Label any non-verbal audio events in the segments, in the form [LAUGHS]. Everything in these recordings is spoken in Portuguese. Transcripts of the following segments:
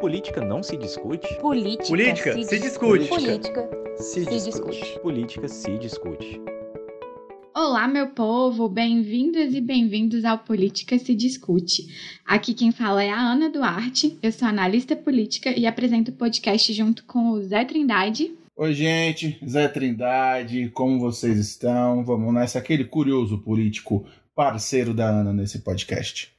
Política não se discute? Política, Política se, se discute. Política se, se discute. discute. Política se discute. Olá, meu povo! Bem-vindas e bem-vindos ao Política se Discute. Aqui quem fala é a Ana Duarte, eu sou analista política e apresento o podcast junto com o Zé Trindade. Oi, gente, Zé Trindade, como vocês estão? Vamos nessa, aquele curioso político parceiro da Ana nesse podcast.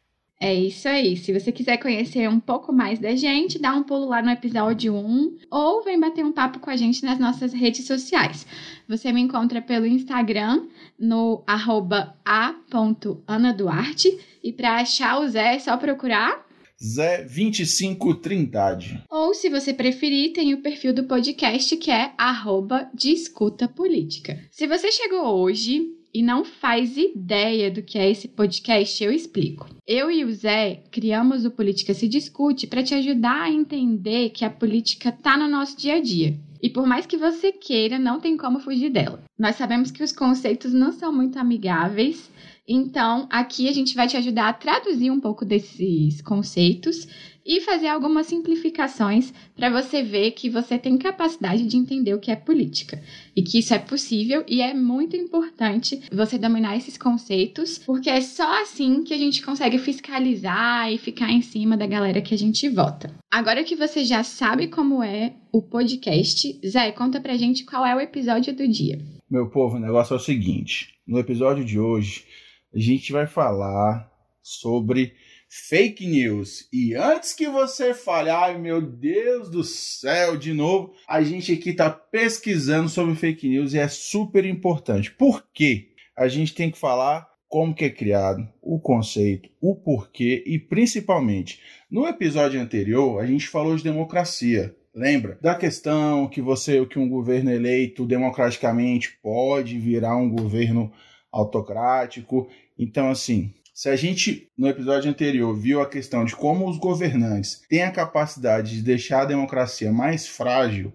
É isso aí. Se você quiser conhecer um pouco mais da gente, dá um pulo lá no episódio 1 ou vem bater um papo com a gente nas nossas redes sociais. Você me encontra pelo Instagram no a.anaduarte e para achar o Zé é só procurar Zé 25 Trindade. Ou, se você preferir, tem o perfil do podcast que é arroba Discuta Política. Se você chegou hoje e não faz ideia do que é esse podcast, eu explico. Eu e o Zé criamos o Política Se Discute para te ajudar a entender que a política está no nosso dia a dia. E por mais que você queira, não tem como fugir dela. Nós sabemos que os conceitos não são muito amigáveis, então aqui a gente vai te ajudar a traduzir um pouco desses conceitos e fazer algumas simplificações para você ver que você tem capacidade de entender o que é política e que isso é possível e é muito importante você dominar esses conceitos, porque é só assim que a gente consegue fiscalizar e ficar em cima da galera que a gente vota. Agora que você já sabe como é o podcast, Zé, conta pra gente qual é o episódio do dia. Meu povo, o negócio é o seguinte: no episódio de hoje, a gente vai falar sobre fake news. E antes que você fale, ai meu Deus do céu, de novo, a gente aqui está pesquisando sobre fake news e é super importante. Por quê? A gente tem que falar como que é criado, o conceito, o porquê e principalmente, no episódio anterior, a gente falou de democracia. Lembra da questão que você, que um governo eleito democraticamente pode virar um governo autocrático. Então, assim, se a gente, no episódio anterior, viu a questão de como os governantes têm a capacidade de deixar a democracia mais frágil,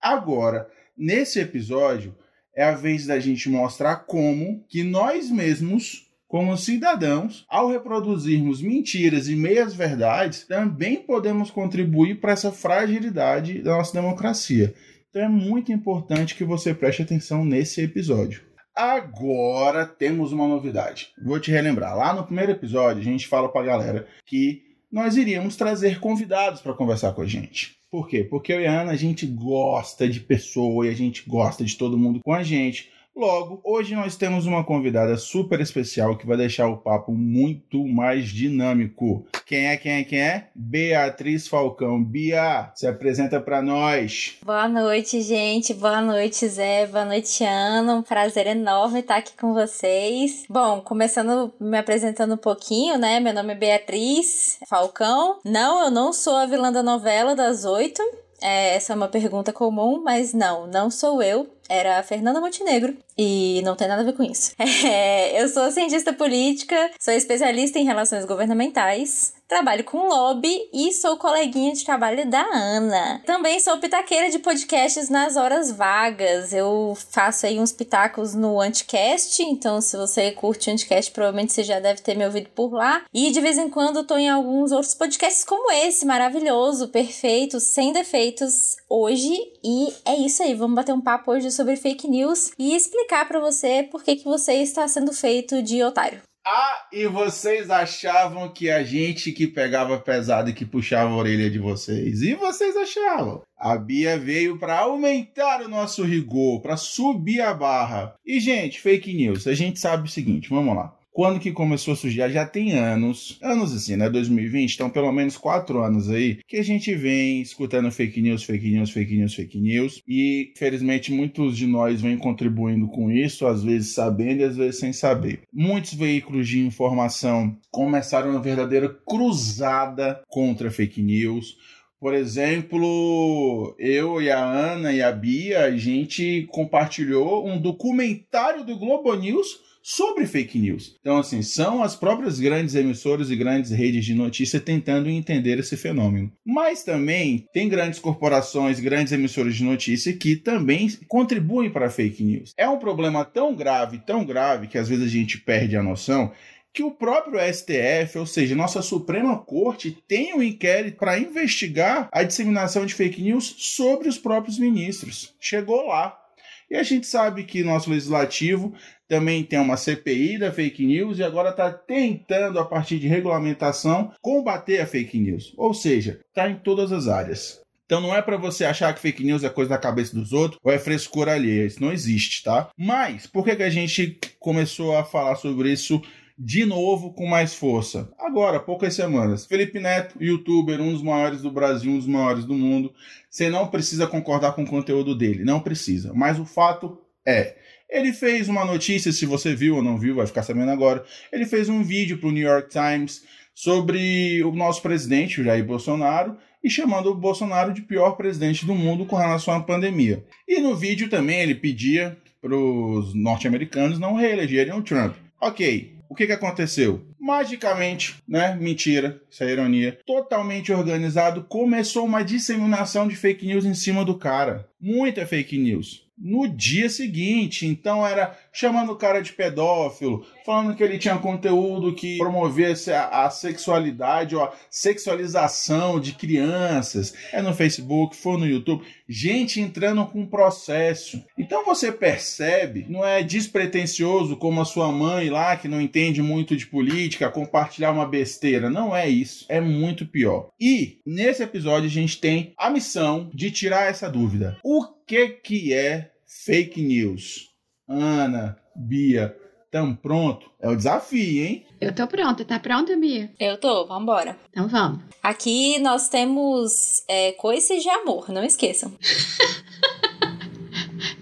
agora, nesse episódio, é a vez da gente mostrar como que nós mesmos, como cidadãos, ao reproduzirmos mentiras e meias verdades, também podemos contribuir para essa fragilidade da nossa democracia. Então é muito importante que você preste atenção nesse episódio. Agora temos uma novidade. Vou te relembrar. Lá no primeiro episódio, a gente fala pra galera que nós iríamos trazer convidados para conversar com a gente. Por quê? Porque eu e a Ana, a gente gosta de pessoa e a gente gosta de todo mundo com a gente. Logo, hoje nós temos uma convidada super especial que vai deixar o papo muito mais dinâmico. Quem é, quem é, quem é? Beatriz Falcão. Bia, se apresenta para nós. Boa noite, gente. Boa noite, Zé. Boa noite, Ana. Um prazer enorme estar aqui com vocês. Bom, começando me apresentando um pouquinho, né? Meu nome é Beatriz Falcão. Não, eu não sou a vilã da novela das oito. É, essa é uma pergunta comum, mas não, não sou eu era a Fernanda Montenegro e não tem nada a ver com isso. [LAUGHS] É, eu sou cientista política, sou especialista em relações governamentais, trabalho com lobby e sou coleguinha de trabalho da Ana. Também sou pitaqueira de podcasts nas horas vagas. Eu faço aí uns pitacos no Anticast, então se você curte o Anticast, provavelmente você já deve ter me ouvido por lá. E de vez em quando tô em alguns outros podcasts como esse, maravilhoso, perfeito, sem defeitos hoje. E é isso aí, vamos bater um papo hoje sobre fake news e explicar para você por que, que você está sendo feito de otário. Ah, e vocês achavam que a gente que pegava pesado e que puxava a orelha de vocês. E vocês achavam. A Bia veio para aumentar o nosso rigor, para subir a barra. E, gente, fake news. A gente sabe o seguinte, vamos lá. Quando que começou a surgir? Já tem anos, anos assim, né? 2020, então pelo menos quatro anos aí, que a gente vem escutando fake news, fake news, fake news, fake news. E, felizmente, muitos de nós vêm contribuindo com isso, às vezes sabendo e às vezes sem saber. Muitos veículos de informação começaram uma verdadeira cruzada contra fake news. Por exemplo, eu e a Ana e a Bia, a gente compartilhou um documentário do Globo News sobre fake news. Então, assim, são as próprias grandes emissoras e grandes redes de notícia tentando entender esse fenômeno. Mas também tem grandes corporações, grandes emissoras de notícia que também contribuem para fake news. É um problema tão grave, tão grave, que às vezes a gente perde a noção que o próprio STF, ou seja, nossa Suprema Corte, tem um inquérito para investigar a disseminação de fake news sobre os próprios ministros. Chegou lá. E a gente sabe que nosso legislativo também tem uma CPI da fake news e agora está tentando, a partir de regulamentação, combater a fake news. Ou seja, está em todas as áreas. Então não é para você achar que fake news é coisa da cabeça dos outros ou é frescura alheia. Isso não existe, tá? Mas por que, que a gente começou a falar sobre isso de novo com mais força? Agora, poucas semanas. Felipe Neto, youtuber, um dos maiores do Brasil, um dos maiores do mundo. Você não precisa concordar com o conteúdo dele, não precisa. Mas o fato é, ele fez uma notícia, se você viu ou não viu, vai ficar sabendo agora. Ele fez um vídeo para o New York Times sobre o nosso presidente, Jair Bolsonaro, e chamando o Bolsonaro de pior presidente do mundo com relação à pandemia. E no vídeo também ele pedia para os norte-americanos não reelegerem o Trump. Ok, o que, que aconteceu? Magicamente, né? Mentira, isso é ironia. Totalmente organizado, começou uma disseminação de fake news em cima do cara. Muita fake news no dia seguinte. Então era chamando o cara de pedófilo, falando que ele tinha conteúdo que promovesse a, a, sexualidade ou a sexualização de crianças. É no Facebook, foi no YouTube. Gente entrando com processo. Então você percebe, não é despretensioso como a sua mãe lá, que não entende muito de política, compartilhar uma besteira. Não é isso. É muito pior. E nesse episódio a gente tem a missão de tirar essa dúvida. O que que é fake news? Ana, Bia, tão pronto? É o desafio, hein? Eu tô pronta. Tá pronta, Bia? Eu tô, vambora. Então vamos. Aqui nós temos é, coices de amor, não esqueçam. [LAUGHS]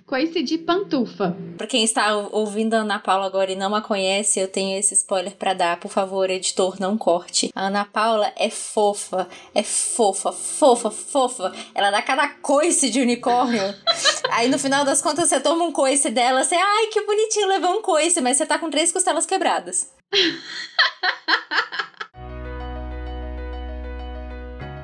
coice de pantufa. Pra quem está ouvindo a Ana Paula agora e não a conhece, eu tenho esse spoiler para dar. Por favor, editor, não corte. A Ana Paula é fofa, é fofa, fofa, fofa. Ela dá cada coice de unicórnio. [LAUGHS] Aí no final das contas você toma um coice dela, você, ai que bonitinho, levou um coice, mas você tá com três costelas quebradas. [LAUGHS]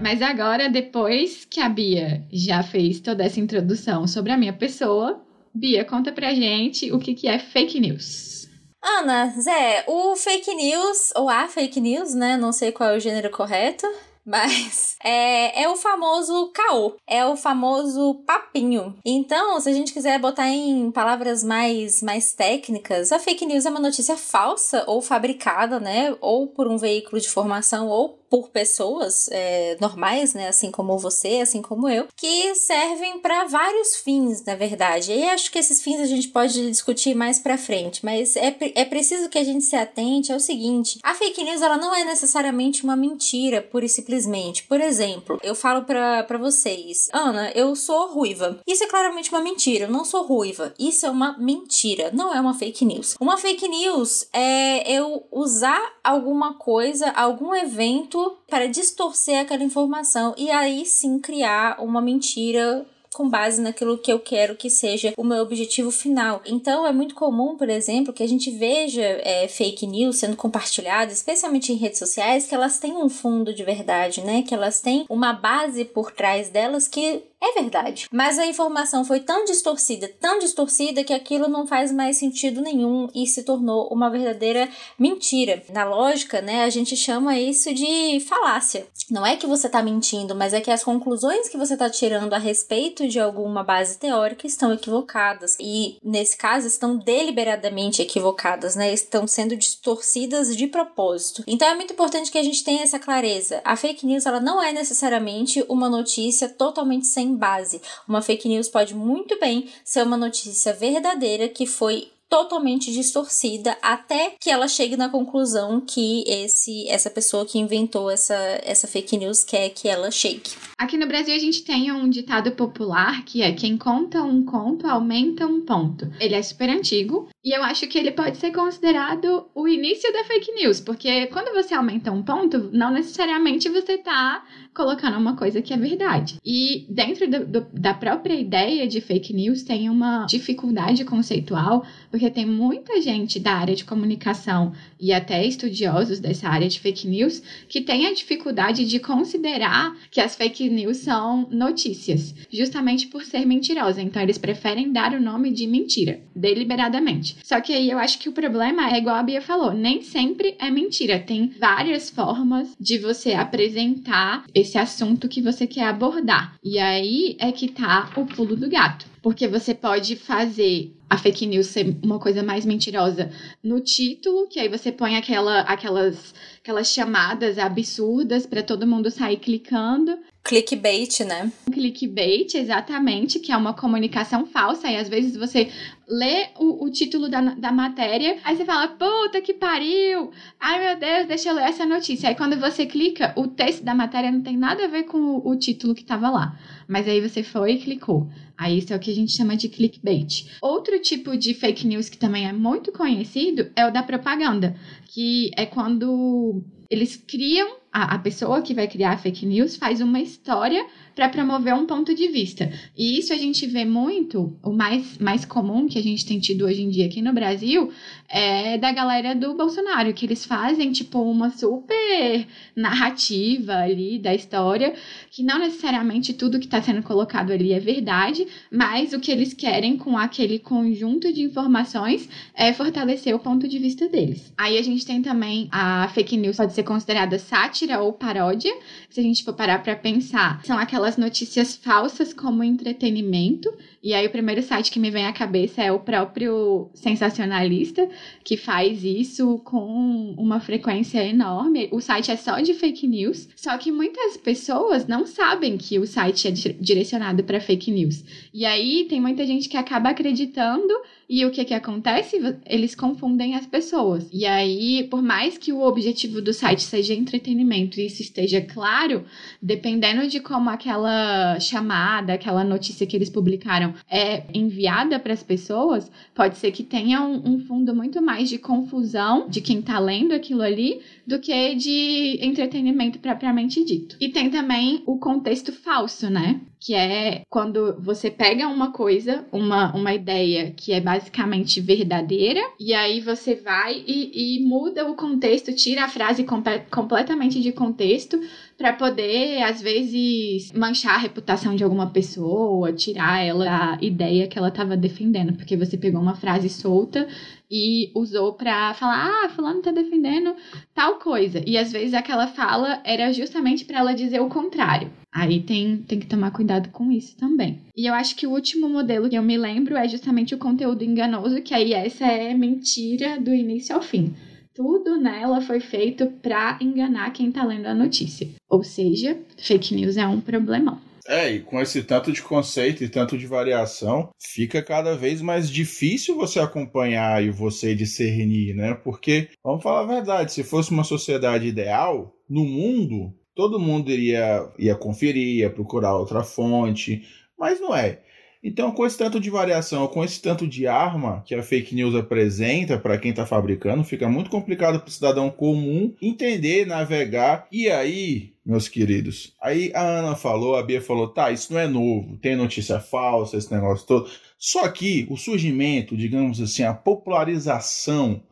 Mas agora, depois que a Bia já fez toda essa introdução sobre a minha pessoa, Bia, conta pra gente o que, que é fake news. Ana, Zé, o fake news, ou a fake news, né? Não sei qual é o gênero correto. Mas é, é o famoso caô, é o famoso papinho. Então, se a gente quiser botar em palavras mais, mais técnicas, a fake news é uma notícia falsa ou fabricada, né? Ou por um veículo de informação ou por pessoas é, normais, né, assim como você, assim como eu, que servem para vários fins, na verdade. E acho que esses fins a gente pode discutir mais para frente, mas é, é preciso que a gente se atente ao seguinte: a fake news ela não é necessariamente uma mentira, pura e simplesmente. Por exemplo, eu falo para vocês, Ana, eu sou ruiva. Isso é claramente uma mentira. Eu não sou ruiva. Isso é uma mentira. Não é uma fake news. Uma fake news é eu usar alguma coisa, algum evento para distorcer aquela informação e aí sim criar uma mentira com base naquilo que eu quero que seja o meu objetivo final. Então é muito comum, por exemplo, que a gente veja é, fake news sendo compartilhadas, especialmente em redes sociais, que elas têm um fundo de verdade, né? Que elas têm uma base por trás delas que é verdade. Mas a informação foi tão distorcida, tão distorcida, que aquilo não faz mais sentido nenhum e se tornou uma verdadeira mentira. Na lógica, né, a gente chama isso de falácia. Não é que você está mentindo, mas é que as conclusões que você está tirando a respeito de alguma base teórica estão equivocadas. E, nesse caso, estão deliberadamente equivocadas, né? Estão sendo distorcidas de propósito. Então é muito importante que a gente tenha essa clareza. A fake news ela não é necessariamente uma notícia totalmente sem base. Uma fake news pode muito bem ser uma notícia verdadeira que foi totalmente distorcida até que ela chegue na conclusão que esse essa pessoa que inventou essa, essa fake news quer que ela chegue. Aqui no Brasil a gente tem um ditado popular que é quem conta um conto aumenta um ponto. Ele é super antigo e eu acho que ele pode ser considerado o início da fake news, porque quando você aumenta um ponto, não necessariamente você tá colocando uma coisa que é verdade. E dentro do, do, da própria ideia de fake news tem uma dificuldade conceitual, porque tem muita gente da área de comunicação e até estudiosos dessa área de fake news que tem a dificuldade de considerar que as fake news são notícias, justamente por ser mentirosa. Então eles preferem dar o nome de mentira, deliberadamente. Só que aí eu acho que o problema é igual a Bia falou, nem sempre é mentira. Tem várias formas de você apresentar esse assunto que você quer abordar. E aí é que tá o pulo do gato. Porque você pode fazer a fake news ser uma coisa mais mentirosa no título, que aí você põe aquela, aquelas, aquelas chamadas absurdas para todo mundo sair clicando. Clickbait, né? Clickbait, exatamente, que é uma comunicação falsa. E às vezes você lê o, o título da, da matéria, aí você fala, puta que pariu! Ai meu Deus, deixa eu ler essa notícia. Aí quando você clica, o texto da matéria não tem nada a ver com o, o título que estava lá. Mas aí você foi e clicou. Aí isso é o que a gente chama de clickbait. Outro tipo de fake news que também é muito conhecido é o da propaganda, que é quando eles criam a, a pessoa que vai criar a fake news faz uma história para promover um ponto de vista. E isso a gente vê muito, o mais, mais comum que a gente tem tido hoje em dia aqui no Brasil é da galera do Bolsonaro, que eles fazem tipo uma super narrativa ali da história, que não necessariamente tudo que está sendo colocado ali é verdade, mas o que eles querem com aquele conjunto de informações é fortalecer o ponto de vista deles. Aí a gente tem também a fake news pode ser considerada sátira ou paródia, se a gente for parar para pensar, são aquelas notícias falsas como entretenimento. E aí o primeiro site que me vem à cabeça é o próprio sensacionalista, que faz isso com uma frequência enorme. O site é só de fake news, só que muitas pessoas não sabem que o site é direcionado para fake news. E aí tem muita gente que acaba acreditando e o que que acontece? Eles confundem as pessoas. E aí, por mais que o objetivo do site seja entretenimento e isso esteja claro, dependendo de como aquela chamada, aquela notícia que eles publicaram é enviada para as pessoas, pode ser que tenha um, um, fundo muito mais de confusão de quem está lendo aquilo ali do que de entretenimento propriamente dito. E tem também o contexto falso, né? Que é quando você pega uma coisa, uma, uma ideia que é basicamente verdadeira, e aí você vai e, e muda o contexto, tira a frase completamente de contexto para poder, às vezes, manchar a reputação de alguma pessoa, tirar ela da ideia que ela estava defendendo, porque você pegou uma frase solta e usou para falar, ah, fulano tá defendendo tal coisa. E às vezes aquela fala era justamente para ela dizer o contrário. Aí tem, tem que tomar cuidado com isso também. E eu acho que o último modelo que eu me lembro é justamente o conteúdo enganoso, que aí essa é mentira do início ao fim tudo nela foi feito para enganar quem tá lendo a notícia. Ou seja, fake news é um problemão. É, e com esse tanto de conceito e tanto de variação, fica cada vez mais difícil você acompanhar e você discernir, né? Porque, vamos falar a verdade, se fosse uma sociedade ideal, no mundo, todo mundo iria, ia conferir, ia procurar outra fonte, mas não é. Então, com esse tanto de variação, com esse tanto de arma que a fake news apresenta para quem está fabricando, fica muito complicado para o cidadão comum entender, navegar. E aí, meus queridos, aí a Ana falou, a Bia falou, tá, isso não é novo, tem notícia falsa, esse negócio todo. Só que o surgimento, digamos assim, a popularização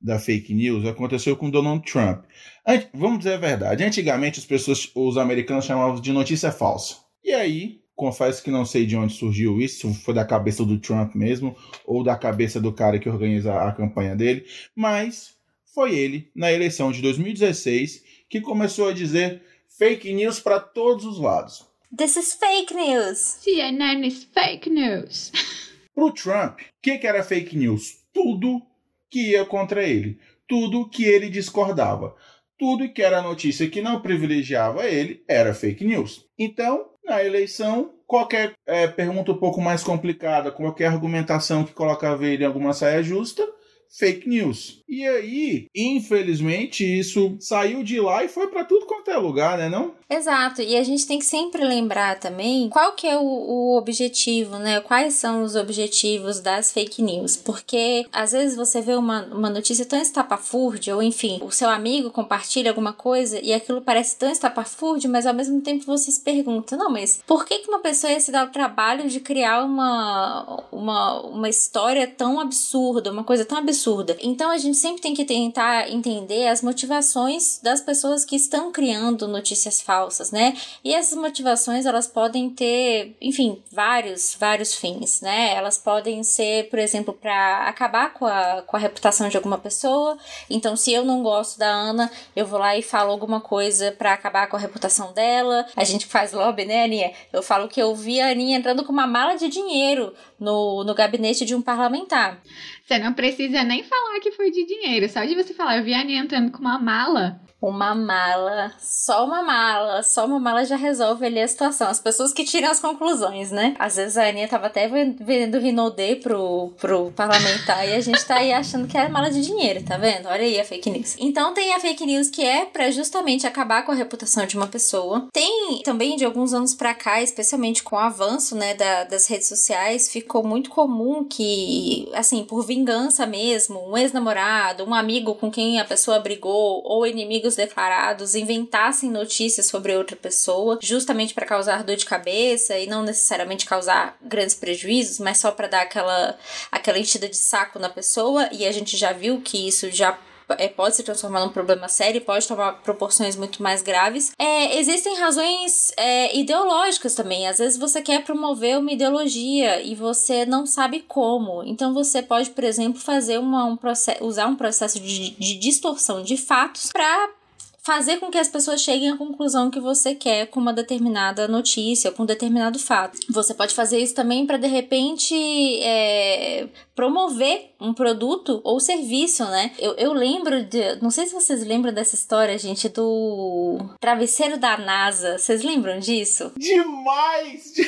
da fake news aconteceu com Donald Trump. Vamos dizer a verdade, antigamente as pessoas, os americanos chamavam de notícia falsa. E aí, confesso que não sei de onde surgiu isso, se foi da cabeça do Trump mesmo ou da cabeça do cara que organiza a campanha dele, mas foi ele, na eleição de 2016, que começou a dizer fake news para todos os lados. This is fake news. CNN is fake news. [LAUGHS] Pro Trump, o que, que era fake news? Tudo que ia contra ele, tudo que ele discordava, tudo que era notícia que não privilegiava ele era fake news. Então, na eleição, qualquer é, pergunta um pouco mais complicada, qualquer argumentação que colocava ele em alguma saia justa, fake news. E aí, infelizmente, isso saiu de lá e foi para tudo quanto é lugar, né, não? Exato. E a gente tem que sempre lembrar também qual que é o, o objetivo, né? Quais são os objetivos das fake news? Porque às vezes você vê uma, uma notícia tão estapafúrdia, ou enfim, o seu amigo compartilha alguma coisa e aquilo parece tão estapafúrdio, mas ao mesmo tempo você se pergunta, não, mas por que, que uma pessoa ia se dar o trabalho de criar uma, uma, uma história tão absurda, uma coisa tão absurda absurda. Então a gente sempre tem que tentar entender as motivações das pessoas que estão criando notícias falsas, né? E essas motivações elas podem ter, enfim, vários, vários fins, né? Elas podem ser, por exemplo, para acabar com a, com a reputação de alguma pessoa. Então, se eu não gosto da Ana, eu vou lá e falo alguma coisa para acabar com a reputação dela. A gente faz lobby, né, Aninha? Eu falo que eu vi a Aninha entrando com uma mala de dinheiro no, no gabinete de um parlamentar. Você não precisa nem falar que foi de dinheiro. Só de você falar, eu vi a Aninha entrando com uma mala uma mala, só uma mala, só uma mala já resolve ali a situação. As pessoas que tiram as conclusões, né? Às vezes a Aninha tava até vendendo Rinodê pro, pro parlamentar e a gente tá aí achando que é mala de dinheiro, tá vendo? Olha aí a fake news. Então tem a fake news que é para justamente acabar com a reputação de uma pessoa. Tem também de alguns anos para cá, especialmente com o avanço, né, da, das redes sociais, ficou muito comum que, assim, por vingança mesmo, um ex-namorado, um amigo com quem a pessoa brigou ou inimigos declarados inventassem notícias sobre outra pessoa, justamente para causar dor de cabeça e não necessariamente causar grandes prejuízos, mas só para dar aquela aquela enchida de saco na pessoa, e a gente já viu que isso já é, pode se transformar num problema sério, pode tomar proporções muito mais graves. É, existem razões é, ideológicas também. Às vezes você quer promover uma ideologia e você não sabe como. Então você pode, por exemplo, fazer uma, um usar um processo de, de distorção de fatos para fazer com que as pessoas cheguem à conclusão que você quer com uma determinada notícia, com um determinado fato. Você pode fazer isso também para de repente é, promover um produto ou serviço, né? Eu, eu lembro de. Não sei se vocês lembram dessa história, gente, do travesseiro da NASA. Vocês lembram disso? Demais! [LAUGHS]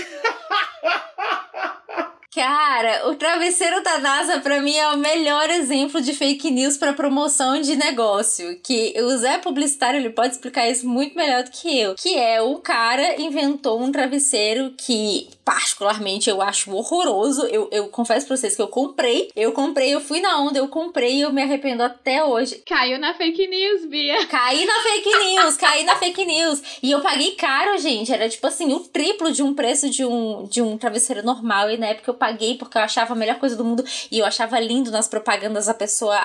[LAUGHS] Cara, o travesseiro da NASA para mim é o melhor exemplo de fake news para promoção de negócio, que o Zé publicitário ele pode explicar isso muito melhor do que eu, que é o cara inventou um travesseiro que particularmente eu acho horroroso. Eu, eu confesso pra vocês que eu comprei, eu comprei, eu fui na onda, eu comprei e eu me arrependo até hoje. Caiu na fake news, Bia. Caí na fake news, caí na fake news. E eu paguei caro, gente, era tipo assim, o triplo de um preço de um, de um travesseiro normal e na época eu paguei porque eu achava a melhor coisa do mundo e eu achava lindo nas propagandas a pessoa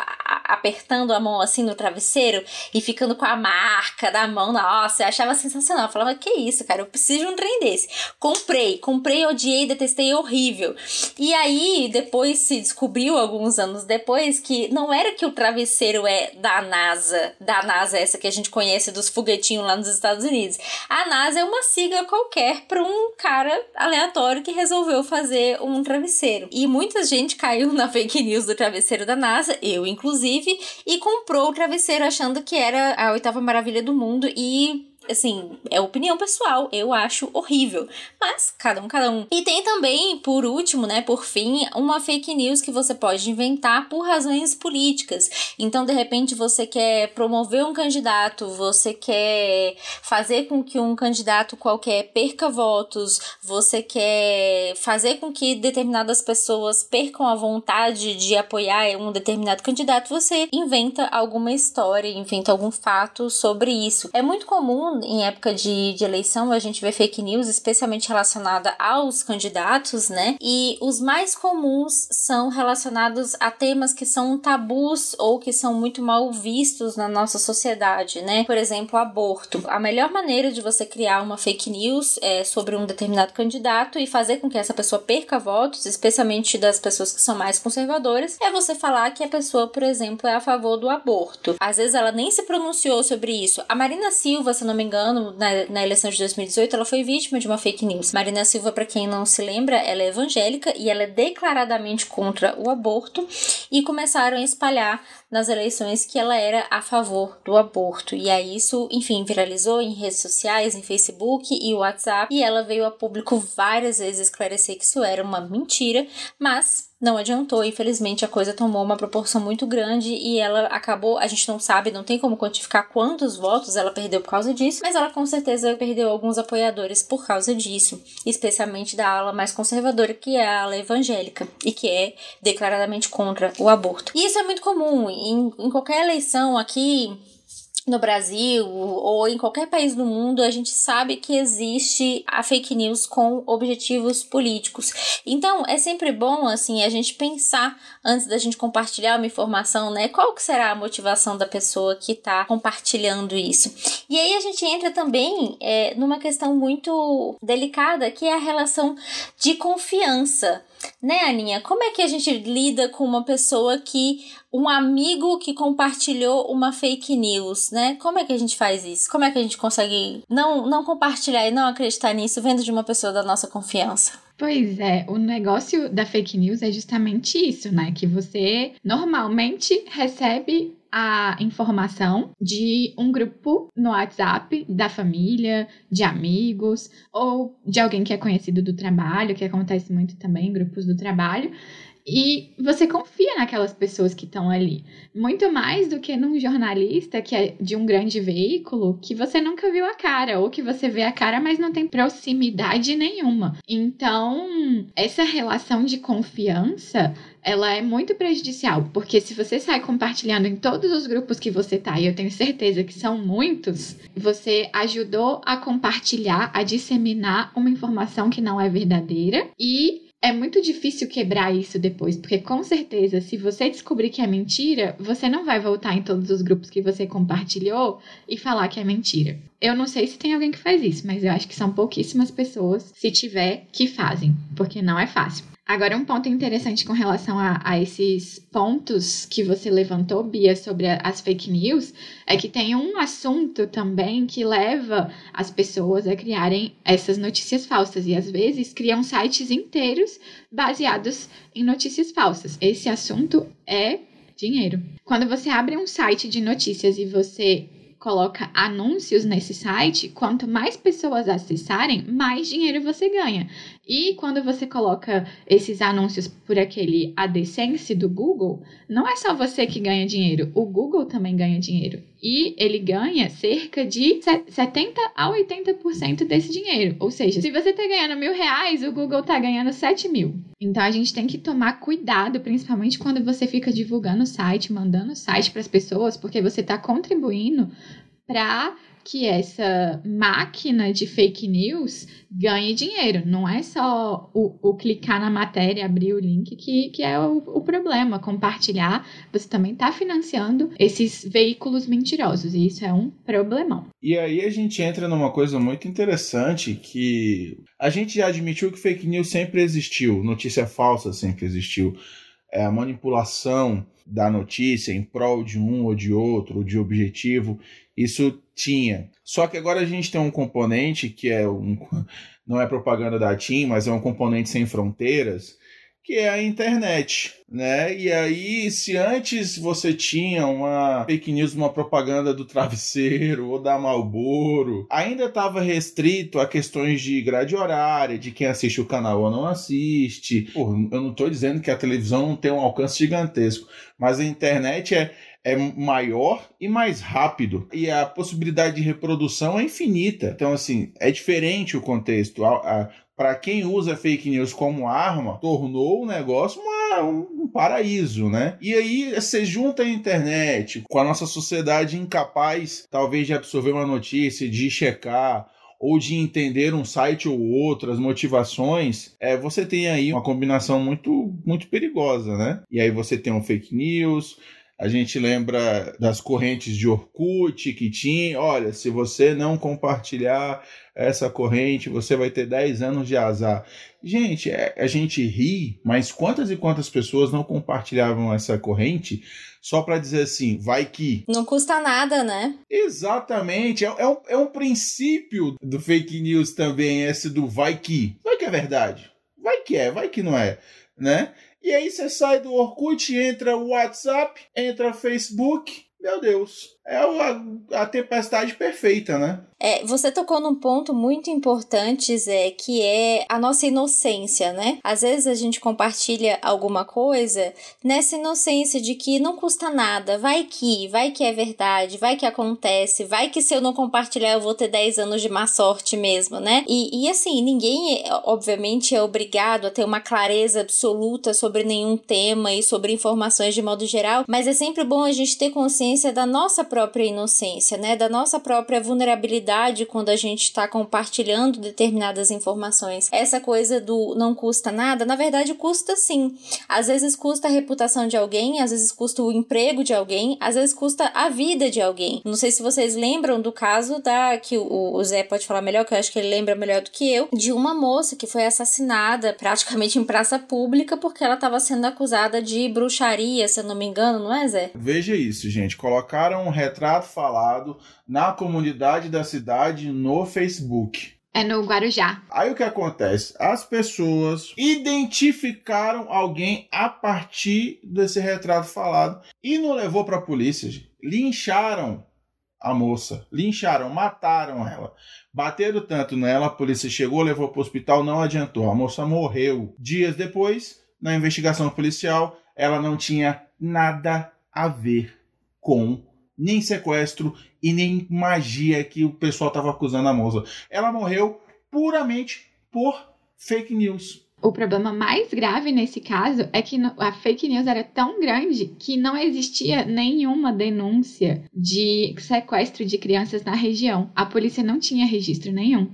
apertando a mão assim no travesseiro e ficando com a marca da mão. Nossa, eu achava sensacional. Eu falava, que isso, cara, eu preciso de um trem desse. Comprei, comprei, odiei, detestei, horrível. E aí, depois se descobriu, alguns anos depois, que não era que o travesseiro é da NASA, da NASA, essa que a gente conhece dos foguetinhos lá nos Estados Unidos. A NASA é uma sigla qualquer para um cara aleatório que resolveu fazer um travesseiro. E muita gente caiu na fake news do travesseiro da NASA, eu inclusive, e comprou o travesseiro achando que era a oitava maravilha do mundo e assim, é opinião pessoal, eu acho horrível. Mas cada um, cada um. E tem também, por último, né, por fim, uma fake news que você pode inventar por razões políticas. Então, de repente, você quer promover um candidato, você quer fazer com que um candidato qualquer perca votos, você quer fazer com que determinadas pessoas percam a vontade de apoiar um determinado candidato, você inventa alguma história, inventa algum fato sobre isso. É muito comum em época de, de eleição a gente vê fake news, especialmente relacionada aos candidatos, né? E os mais comuns são relacionados a temas que são tabus ou que são muito mal vistos na nossa sociedade, né? Por exemplo, aborto. A melhor maneira de você criar uma fake news é sobre um determinado candidato e fazer com que essa pessoa perca votos, especialmente das pessoas que são mais conservadoras, é você falar que a pessoa, por exemplo, é a favor do aborto. Às vezes ela nem se pronunciou sobre isso. A Marina Silva, se não me engano, na, na eleição de 2018, ela foi vítima de uma fake news. Marina Silva, para quem não se lembra, ela é evangélica e ela é declaradamente contra o aborto e começaram a espalhar nas eleições que ela era a favor do aborto. E aí isso, enfim, viralizou em redes sociais, em Facebook e WhatsApp, e ela veio a público várias vezes esclarecer que isso era uma mentira, mas não adiantou, infelizmente a coisa tomou uma proporção muito grande e ela acabou, a gente não sabe, não tem como quantificar quantos votos ela perdeu por causa disso, mas ela com certeza perdeu alguns apoiadores por causa disso, especialmente da ala mais conservadora, que é a ala evangélica e que é declaradamente contra o aborto. E isso é muito comum em, em qualquer eleição aqui no Brasil ou em qualquer país do mundo, a gente sabe que existe a fake news com objetivos políticos. Então, é sempre bom assim a gente pensar antes da gente compartilhar uma informação, né? Qual que será a motivação da pessoa que está compartilhando isso? E aí a gente entra também é, numa questão muito delicada, que é a relação de confiança. Né, Aninha? Como é que a gente lida com uma pessoa que. um amigo que compartilhou uma fake news, né? Como é que a gente faz isso? Como é que a gente consegue não, não compartilhar e não acreditar nisso vendo de uma pessoa da nossa confiança? Pois é, o negócio da fake news é justamente isso, né? Que você normalmente recebe a informação de um grupo no WhatsApp da família, de amigos ou de alguém que é conhecido do trabalho, que acontece muito também em grupos do trabalho. E você confia naquelas pessoas que estão ali. Muito mais do que num jornalista que é de um grande veículo que você nunca viu a cara, ou que você vê a cara, mas não tem proximidade nenhuma. Então, essa relação de confiança ela é muito prejudicial, porque se você sai compartilhando em todos os grupos que você tá, e eu tenho certeza que são muitos, você ajudou a compartilhar, a disseminar uma informação que não é verdadeira e é muito difícil quebrar isso depois, porque com certeza, se você descobrir que é mentira, você não vai voltar em todos os grupos que você compartilhou e falar que é mentira. Eu não sei se tem alguém que faz isso, mas eu acho que são pouquíssimas pessoas, se tiver, que fazem, porque não é fácil. Agora, um ponto interessante com relação a, a, esses pontos que você levantou, Bia, sobre a, as fake news, é que tem um assunto também que leva as pessoas a criarem essas notícias falsas e às vezes criam sites inteiros baseados em notícias falsas. Esse assunto é dinheiro. Quando você abre um site de notícias e você coloca anúncios nesse site, quanto mais pessoas acessarem, mais dinheiro você ganha. E quando você coloca esses anúncios por aquele AdSense do Google, não é só você que ganha dinheiro, o Google também ganha dinheiro. E ele ganha cerca de 70 a 80% desse dinheiro. Ou seja, se você está ganhando mil reais, o Google está ganhando 7 mil. Então a gente tem que tomar cuidado, principalmente quando você fica divulgando o site, mandando o site para as pessoas, porque você está contribuindo para que essa máquina de fake news ganhe dinheiro. Não é só o, o clicar na matéria, abrir o link que, que é o, o problema. Compartilhar, você também está financiando esses veículos mentirosos. E isso é um problemão. E aí a gente entra numa coisa muito interessante que a gente já admitiu que fake news sempre existiu, notícia falsa sempre existiu. É a manipulação da notícia em prol de um ou de outro, de objetivo, isso tinha. Só que agora a gente tem um componente que é um, [LAUGHS] não é propaganda da TIM, mas é um componente sem fronteiras, que é a internet, né? E aí, se antes você tinha uma fake news, uma propaganda do travesseiro ou da Malboro, ainda estava restrito a questões de grade horária, de quem assiste o canal ou não assiste. Pô, eu não estou dizendo que a televisão não tem um alcance gigantesco, mas a internet é é maior e mais rápido. E a possibilidade de reprodução é infinita. Então, assim, é diferente o contexto. Para quem usa fake news como arma, tornou o negócio uma, um paraíso, né? E aí você junta a internet com a nossa sociedade incapaz, talvez, de absorver uma notícia, de checar ou de entender um site ou outro, as motivações, é, você tem aí uma combinação muito, muito perigosa, né? E aí você tem um fake news, a gente lembra das correntes de Orkut que tinha. Olha, se você não compartilhar essa corrente, você vai ter 10 anos de azar. Gente, é, a gente ri, mas quantas e quantas pessoas não compartilhavam essa corrente só para dizer assim, vai que. Não custa nada, né? Exatamente. É, é, um, é um princípio do fake news também, esse do vai que. Vai que é verdade. Vai que é, vai que não é. Né? E aí você sai do Orkut, entra o WhatsApp, entra Facebook. Meu Deus, é a, a tempestade perfeita, né? É, você tocou num ponto muito importante, Zé, que é a nossa inocência, né? Às vezes a gente compartilha alguma coisa nessa inocência de que não custa nada, vai que, vai que é verdade, vai que acontece, vai que se eu não compartilhar eu vou ter 10 anos de má sorte mesmo, né? E, e assim, ninguém, obviamente, é obrigado a ter uma clareza absoluta sobre nenhum tema e sobre informações de modo geral, mas é sempre bom a gente ter consciência da nossa própria inocência, né? Da nossa própria vulnerabilidade quando a gente está compartilhando determinadas informações. Essa coisa do não custa nada, na verdade custa sim. Às vezes custa a reputação de alguém, às vezes custa o emprego de alguém, às vezes custa a vida de alguém. Não sei se vocês lembram do caso da que o, o Zé pode falar melhor, que eu acho que ele lembra melhor do que eu, de uma moça que foi assassinada praticamente em praça pública porque ela estava sendo acusada de bruxaria, se eu não me engano, não é, Zé? Veja isso, gente. Colocaram um retrato falado na comunidade da cidade no Facebook. É no Guarujá. Aí o que acontece? As pessoas identificaram alguém a partir desse retrato falado e não levou para a polícia. Gente. Lincharam a moça, lincharam, mataram ela. Bateram tanto nela, a polícia chegou, levou para o hospital, não adiantou. A moça morreu. Dias depois, na investigação policial, ela não tinha nada a ver com nem sequestro e nem magia que o pessoal estava acusando a moça. Ela morreu puramente por fake news. O problema mais grave nesse caso é que a fake news era tão grande que não existia nenhuma denúncia de sequestro de crianças na região. A polícia não tinha registro nenhum.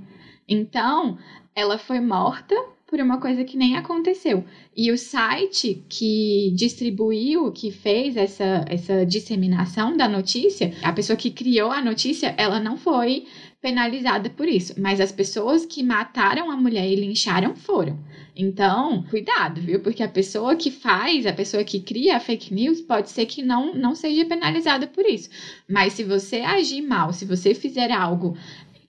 Então, ela foi morta por uma coisa que nem aconteceu. E o site que distribuiu, que fez essa, essa disseminação da notícia, a pessoa que criou a notícia, ela não foi penalizada por isso. Mas as pessoas que mataram a mulher e lincharam foram. Então, cuidado, viu? Porque a pessoa que faz, a pessoa que cria a fake news, pode ser que não, não seja penalizada por isso. Mas se você agir mal, se você fizer algo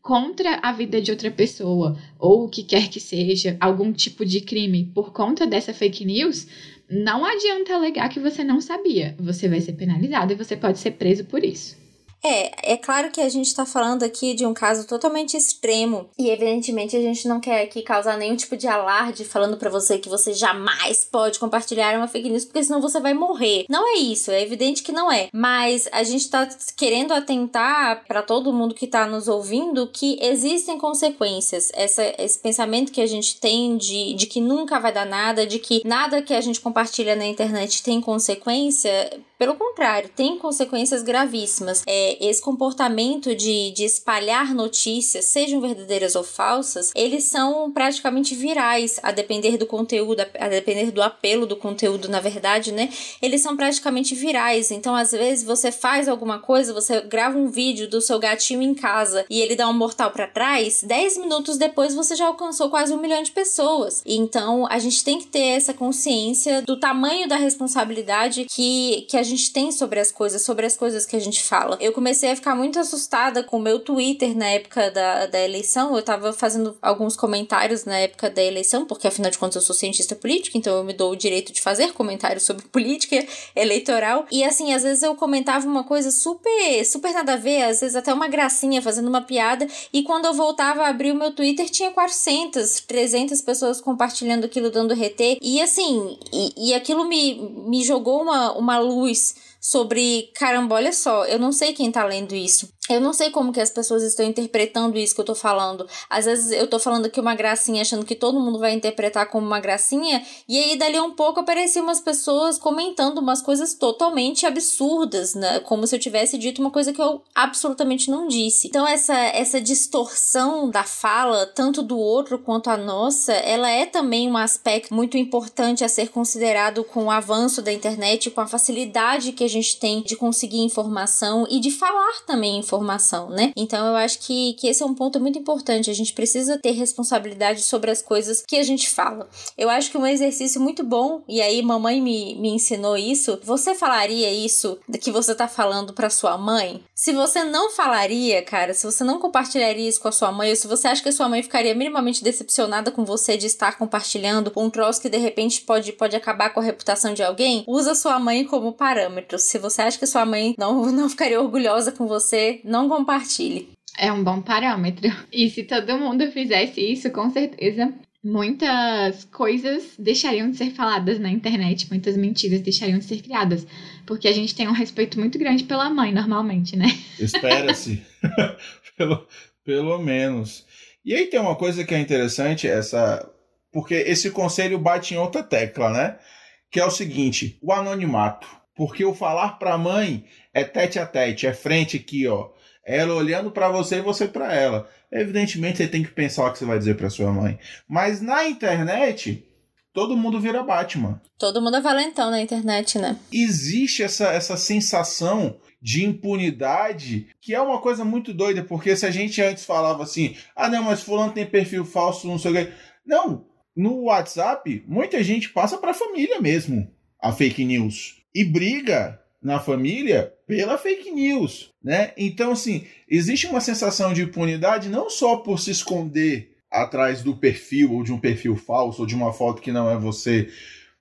contra a vida de outra pessoa, ou o que quer que seja, algum tipo de crime por conta dessa fake news, não adianta alegar que você não sabia. Você vai ser penalizado e você pode ser preso por isso. É, é claro que a gente está falando aqui de um caso totalmente extremo e evidentemente a gente não quer aqui causar nenhum tipo de alarde falando para você que você jamais pode compartilhar uma fake news porque senão você vai morrer. Não é isso, é evidente que não é. Mas a gente está querendo atentar para todo mundo que está nos ouvindo que existem consequências. Essa, esse pensamento que a gente tem de, de que nunca vai dar nada, de que nada que a gente compartilha na internet tem consequência, pelo contrário, tem consequências gravíssimas. É, esse comportamento de, de espalhar notícias, sejam verdadeiras ou falsas, eles são praticamente virais, a depender do conteúdo, a depender do apelo do conteúdo, na verdade, né? Eles são praticamente virais. Então, às vezes, você faz alguma coisa, você grava um vídeo do seu gatinho em casa e ele dá um mortal para trás, 10 minutos depois você já alcançou quase um milhão de pessoas. Então, a gente tem que ter essa consciência do tamanho da responsabilidade que, que a gente tem sobre as coisas, sobre as coisas que a gente fala. Eu comecei a ficar muito assustada com o meu Twitter na época da, da eleição. Eu tava fazendo alguns comentários na época da eleição, porque afinal de contas eu sou cientista política, então eu me dou o direito de fazer comentários sobre [LAUGHS] política eleitoral. E assim, às vezes eu comentava uma coisa super, super nada a ver, às vezes até uma gracinha, fazendo uma piada, e quando eu voltava a abrir o meu Twitter tinha 400, 300 pessoas compartilhando aquilo, dando RT. E assim, e, e aquilo me, me jogou uma, uma luz sobre caramba, olha só, eu não sei quem tá lendo isso. Eu não sei como que as pessoas estão interpretando isso que eu tô falando. Às vezes eu tô falando aqui uma gracinha, achando que todo mundo vai interpretar como uma gracinha, e aí dali um pouco apareciam umas pessoas comentando umas coisas totalmente absurdas, né? Como se eu tivesse dito uma coisa que eu absolutamente não disse. Então essa essa distorção da fala, tanto do outro quanto a nossa, ela é também um aspecto muito importante a ser considerado com o avanço da internet, com a facilidade que a gente tem de conseguir informação e de falar também informação informação, né? Então eu acho que, que esse é um ponto muito importante. A gente precisa ter responsabilidade sobre as coisas que a gente fala. Eu acho que um exercício muito bom, e aí mamãe me, me ensinou isso. Você falaria isso que você tá falando para sua mãe? Se você não falaria, cara, se você não compartilharia isso com a sua mãe, ou se você acha que a sua mãe ficaria minimamente decepcionada com você de estar compartilhando um troço que de repente pode, pode acabar com a reputação de alguém, usa sua mãe como parâmetro. Se você acha que sua mãe não, [LAUGHS] não ficaria orgulhosa com você, não compartilhe. É um bom parâmetro. E se todo mundo fizesse isso, com certeza muitas coisas deixariam de ser faladas na internet, muitas mentiras deixariam de ser criadas. Porque a gente tem um respeito muito grande pela mãe, normalmente, né? Espera-se. [LAUGHS] pelo, pelo menos. E aí tem uma coisa que é interessante, essa. Porque esse conselho bate em outra tecla, né? Que é o seguinte: o anonimato. Porque o falar para a mãe é tete a tete, é frente aqui, ó. Ela olhando para você e você para ela. Evidentemente, você tem que pensar o que você vai dizer para sua mãe. Mas na internet, todo mundo vira Batman. Todo mundo é valentão na internet, né? Existe essa, essa sensação de impunidade, que é uma coisa muito doida, porque se a gente antes falava assim, ah não, mas fulano tem perfil falso, não sei o que. Não, no WhatsApp, muita gente passa para a família mesmo a fake news e briga na família pela fake news, né? Então assim, existe uma sensação de impunidade não só por se esconder atrás do perfil ou de um perfil falso ou de uma foto que não é você,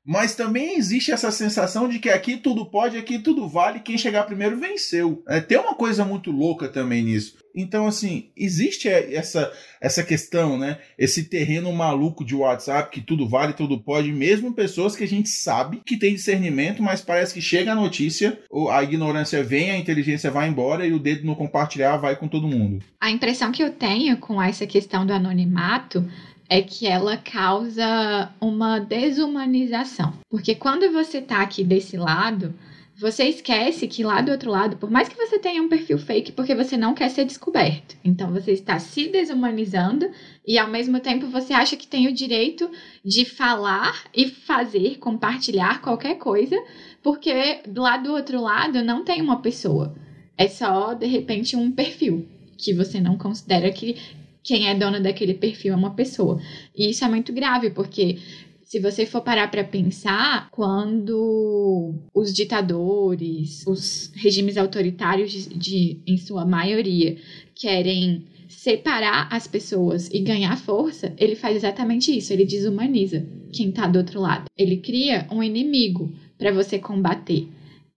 mas também existe essa sensação de que aqui tudo pode, aqui tudo vale, quem chegar primeiro venceu. É, tem uma coisa muito louca também nisso. Então, assim, existe essa, essa questão, né? Esse terreno maluco de WhatsApp que tudo vale, tudo pode, mesmo pessoas que a gente sabe que tem discernimento, mas parece que chega a notícia, a ignorância vem, a inteligência vai embora e o dedo no compartilhar vai com todo mundo. A impressão que eu tenho com essa questão do anonimato é que ela causa uma desumanização. Porque quando você tá aqui desse lado, você esquece que lá do outro lado, por mais que você tenha um perfil fake, porque você não quer ser descoberto. Então você está se desumanizando e ao mesmo tempo você acha que tem o direito de falar e fazer, compartilhar qualquer coisa, porque lá do outro lado não tem uma pessoa. É só, de repente, um perfil que você não considera que quem é dona daquele perfil é uma pessoa. E isso é muito grave, porque se você for parar para pensar, quando os ditadores, os regimes autoritários de, de, em sua maioria, querem separar as pessoas e ganhar força, ele faz exatamente isso, ele desumaniza quem tá do outro lado. Ele cria um inimigo para você combater.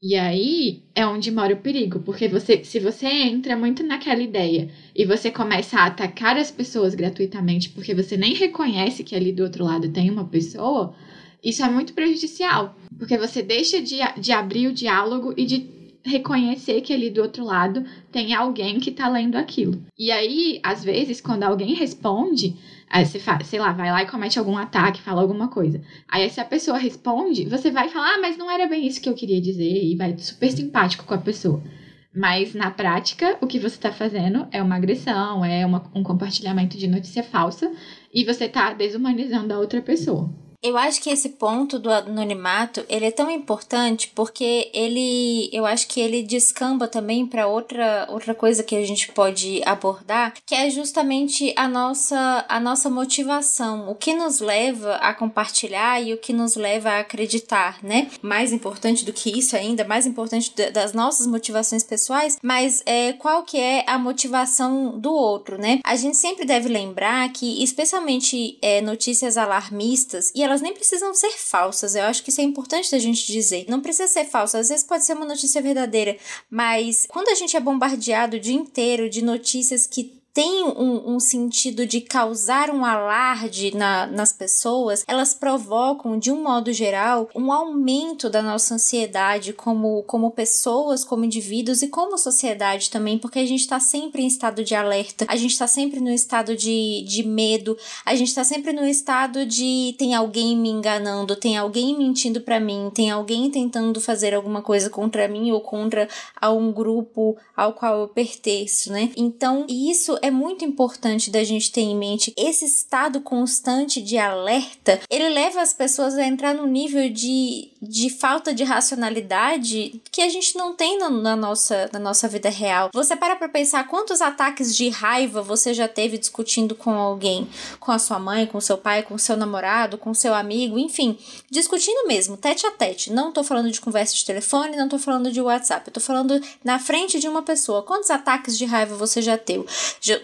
E aí é onde mora o perigo, porque você, se você entra muito naquela ideia e você começa a atacar as pessoas gratuitamente porque você nem reconhece que ali do outro lado tem uma pessoa, isso é muito prejudicial, porque você deixa de, de abrir o diálogo e de reconhecer que ali do outro lado tem alguém que tá lendo aquilo. E aí, às vezes, quando alguém responde, aí você faz, sei lá, vai lá e comete algum ataque, fala alguma coisa. Aí se a pessoa responde, você vai falar, ah, mas não era bem isso que eu queria dizer, e vai super simpático com a pessoa. Mas na prática, o que você está fazendo é uma agressão, é uma, um compartilhamento de notícia falsa, e você está desumanizando a outra pessoa. Eu acho que esse ponto do anonimato, ele é tão importante porque ele, eu acho que ele descamba também para outra outra coisa que a gente pode abordar, que é justamente a nossa a nossa motivação, o que nos leva a compartilhar e o que nos leva a acreditar, né? Mais importante do que isso ainda, mais importante das nossas motivações pessoais, mas é qual que é a motivação do outro, né? A gente sempre deve lembrar que especialmente é, notícias alarmistas e elas nem precisam ser falsas. Eu acho que isso é importante da gente dizer. Não precisa ser falsa, às vezes pode ser uma notícia verdadeira, mas quando a gente é bombardeado o dia inteiro de notícias que tem um, um, sentido de causar um alarde na, nas pessoas, elas provocam, de um modo geral, um aumento da nossa ansiedade como, como pessoas, como indivíduos e como sociedade também, porque a gente está sempre em estado de alerta, a gente está sempre no estado de, de medo, a gente está sempre no estado de tem alguém me enganando, tem alguém mentindo para mim, tem alguém tentando fazer alguma coisa contra mim ou contra a um grupo ao qual eu pertenço, né? Então, isso é muito importante da gente ter em mente. Esse estado constante de alerta, ele leva as pessoas a entrar num nível de, de falta de racionalidade que a gente não tem na, na nossa, na nossa vida real. Você para pra pensar quantos ataques de raiva você já teve discutindo com alguém, com a sua mãe, com seu pai, com seu namorado, com seu amigo, enfim, discutindo mesmo, tete a tete. Não tô falando de conversa de telefone, não tô falando de WhatsApp, eu tô falando na frente de uma pessoa. Quantos ataques de raiva você já teve?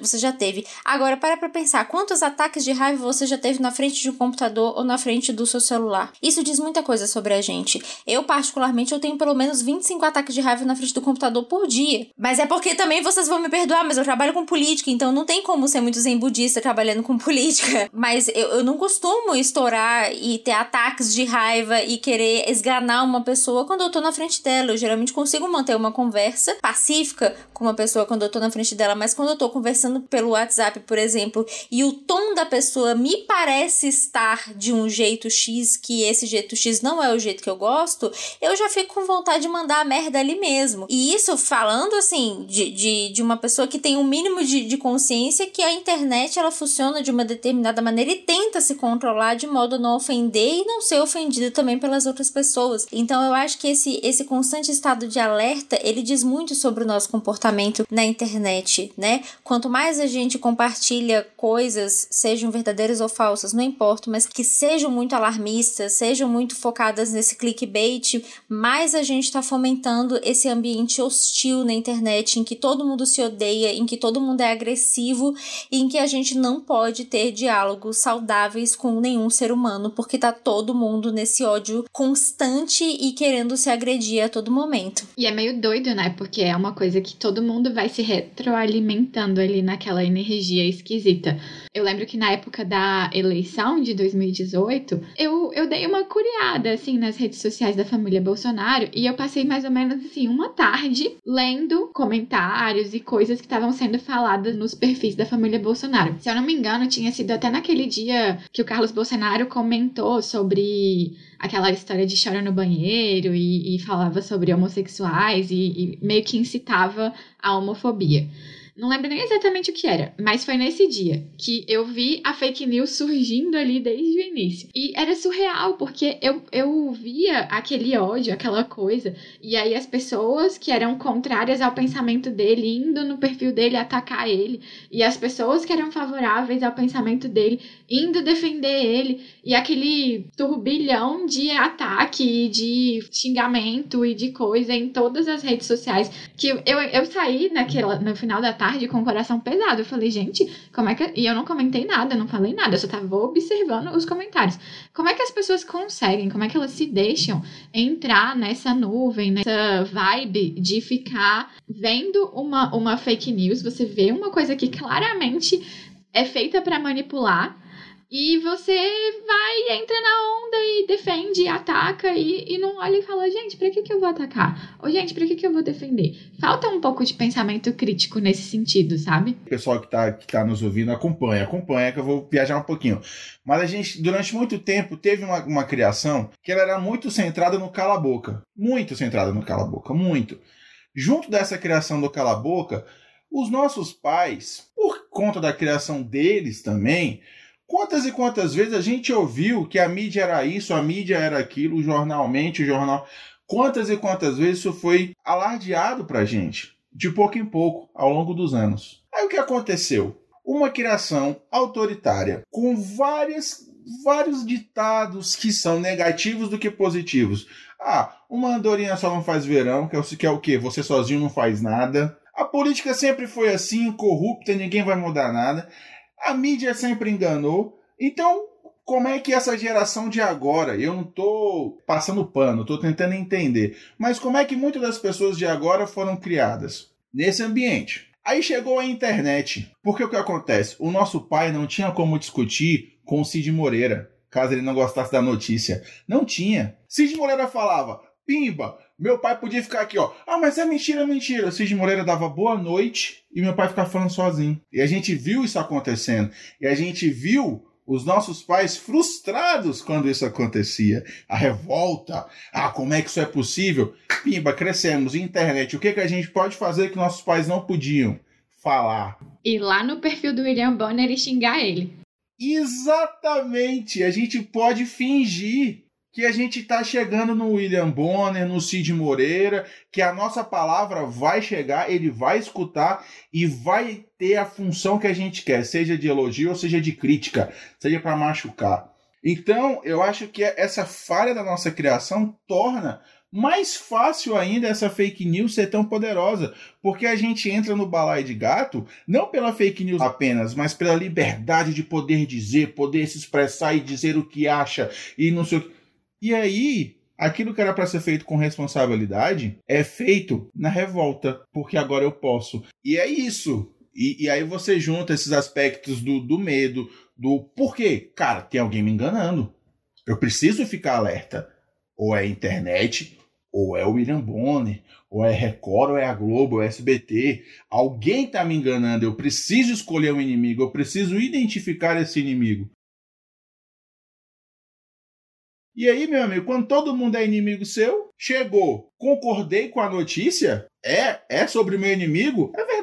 Você já teve. Agora, para pra pensar, quantos ataques de raiva você já teve na frente de um computador ou na frente do seu celular? Isso diz muita coisa sobre a gente. Eu, particularmente, eu tenho pelo menos 25 ataques de raiva na frente do computador por dia. Mas é porque também vocês vão me perdoar, mas eu trabalho com política, então não tem como ser muito zen budista trabalhando com [LAUGHS] política. Mas eu, eu não costumo estourar e ter ataques de raiva e querer esganar uma pessoa quando eu tô na frente dela. Eu geralmente consigo manter uma conversa pacífica com uma pessoa quando eu tô na frente dela, mas quando eu tô conversando conversando pelo WhatsApp, por exemplo, e o tom da pessoa me parece estar de um jeito X, que esse jeito X não é o jeito que eu gosto, eu já fico com vontade de mandar a merda ali mesmo. E isso falando assim, de, de, de uma pessoa que tem um mínimo de, de consciência que a internet ela funciona de uma determinada maneira e tenta se controlar de modo a não ofender e não ser ofendido também pelas outras pessoas. Então eu acho que esse, esse constante estado de alerta, ele diz muito sobre o nosso comportamento na internet, né? Quanto mais a gente compartilha coisas, sejam verdadeiras ou falsas, não importa, mas que sejam muito alarmistas, sejam muito focadas nesse clickbait, mais a gente está fomentando esse ambiente hostil na internet, em que todo mundo se odeia, em que todo mundo é agressivo e em que a gente não pode ter diálogos saudáveis com nenhum ser humano, porque tá todo mundo nesse ódio constante e querendo se agredir a todo momento. E é meio doido, né? Porque é uma coisa que todo mundo vai se retroalimentando ali naquela energia esquisita. Eu lembro que na época da eleição de 2018, eu, eu dei uma curiada, assim, nas redes sociais da família Bolsonaro e eu passei mais ou menos, assim, uma tarde lendo comentários e coisas que estavam sendo faladas nos perfis da família Bolsonaro. Se eu não me engano, tinha sido até naquele dia que o Carlos Bolsonaro comentou sobre aquela história de chora no banheiro e, e falava sobre homossexuais e, e meio que incitava a homofobia. Não lembro nem exatamente o que era, mas foi nesse dia que eu vi a fake news surgindo ali desde o início. E era surreal, porque eu, eu via aquele ódio, aquela coisa, e aí as pessoas que eram contrárias ao pensamento dele indo no perfil dele atacar ele, e as pessoas que eram favoráveis ao pensamento dele indo defender ele, e aquele turbilhão de ataque, de xingamento e de coisa em todas as redes sociais, que eu, eu, saí naquela, no final da tarde tarde com o coração pesado. Eu falei, gente, como é que. E eu não comentei nada, não falei nada, eu só tava observando os comentários. Como é que as pessoas conseguem, como é que elas se deixam entrar nessa nuvem, nessa vibe de ficar vendo uma, uma fake news? Você vê uma coisa que claramente é feita para manipular e você vai, entra na onda e defende, ataca e, e não olha e fala, gente, pra que, que eu vou atacar? Ou, gente, pra que, que eu vou defender? Falta um pouco de pensamento crítico nesse sentido, sabe? O pessoal que tá, que tá nos ouvindo acompanha, acompanha que eu vou viajar um pouquinho. Mas a gente, durante muito tempo, teve uma, uma criação que ela era muito centrada no cala-boca. Muito centrada no cala-boca, muito. Junto dessa criação do cala-boca, os nossos pais, por conta da criação deles também, Quantas e quantas vezes a gente ouviu que a mídia era isso, a mídia era aquilo, jornalmente, o jornal. Quantas e quantas vezes isso foi alardeado pra gente, de pouco em pouco, ao longo dos anos. Aí o que aconteceu? Uma criação autoritária, com várias, vários ditados que são negativos do que positivos. Ah, uma andorinha só não faz verão, que é o que, é o quê? Você sozinho não faz nada. A política sempre foi assim, corrupta, ninguém vai mudar nada. A mídia sempre enganou. Então, como é que essa geração de agora, eu não estou passando pano, estou tentando entender, mas como é que muitas das pessoas de agora foram criadas nesse ambiente? Aí chegou a internet. Porque o que acontece? O nosso pai não tinha como discutir com o Cid Moreira, caso ele não gostasse da notícia. Não tinha. Cid Moreira falava: Pimba, meu pai podia ficar aqui, ó. Ah, mas é mentira, é mentira. Cid Moreira dava boa noite e meu pai ficava falando sozinho. E a gente viu isso acontecendo. E a gente viu os nossos pais frustrados quando isso acontecia. A revolta. Ah, como é que isso é possível? Pimba, crescemos. Internet. O que, que a gente pode fazer que nossos pais não podiam? Falar. E lá no perfil do William Bonner e xingar ele. Exatamente. A gente pode fingir que a gente está chegando no William Bonner, no Cid Moreira, que a nossa palavra vai chegar, ele vai escutar e vai ter a função que a gente quer, seja de elogio ou seja de crítica, seja para machucar. Então, eu acho que essa falha da nossa criação torna mais fácil ainda essa fake news ser tão poderosa, porque a gente entra no balaio de gato não pela fake news apenas, mas pela liberdade de poder dizer, poder se expressar e dizer o que acha e não sei o que. E aí, aquilo que era para ser feito com responsabilidade é feito na revolta, porque agora eu posso. E é isso. E, e aí você junta esses aspectos do, do medo, do porquê? Cara, tem alguém me enganando. Eu preciso ficar alerta. Ou é internet, ou é o William Bonner, ou é Record, ou é a Globo, ou é SBT. Alguém está me enganando. Eu preciso escolher um inimigo, eu preciso identificar esse inimigo. E aí, meu amigo, quando todo mundo é inimigo seu, chegou, concordei com a notícia, é, é sobre meu inimigo, é verdade.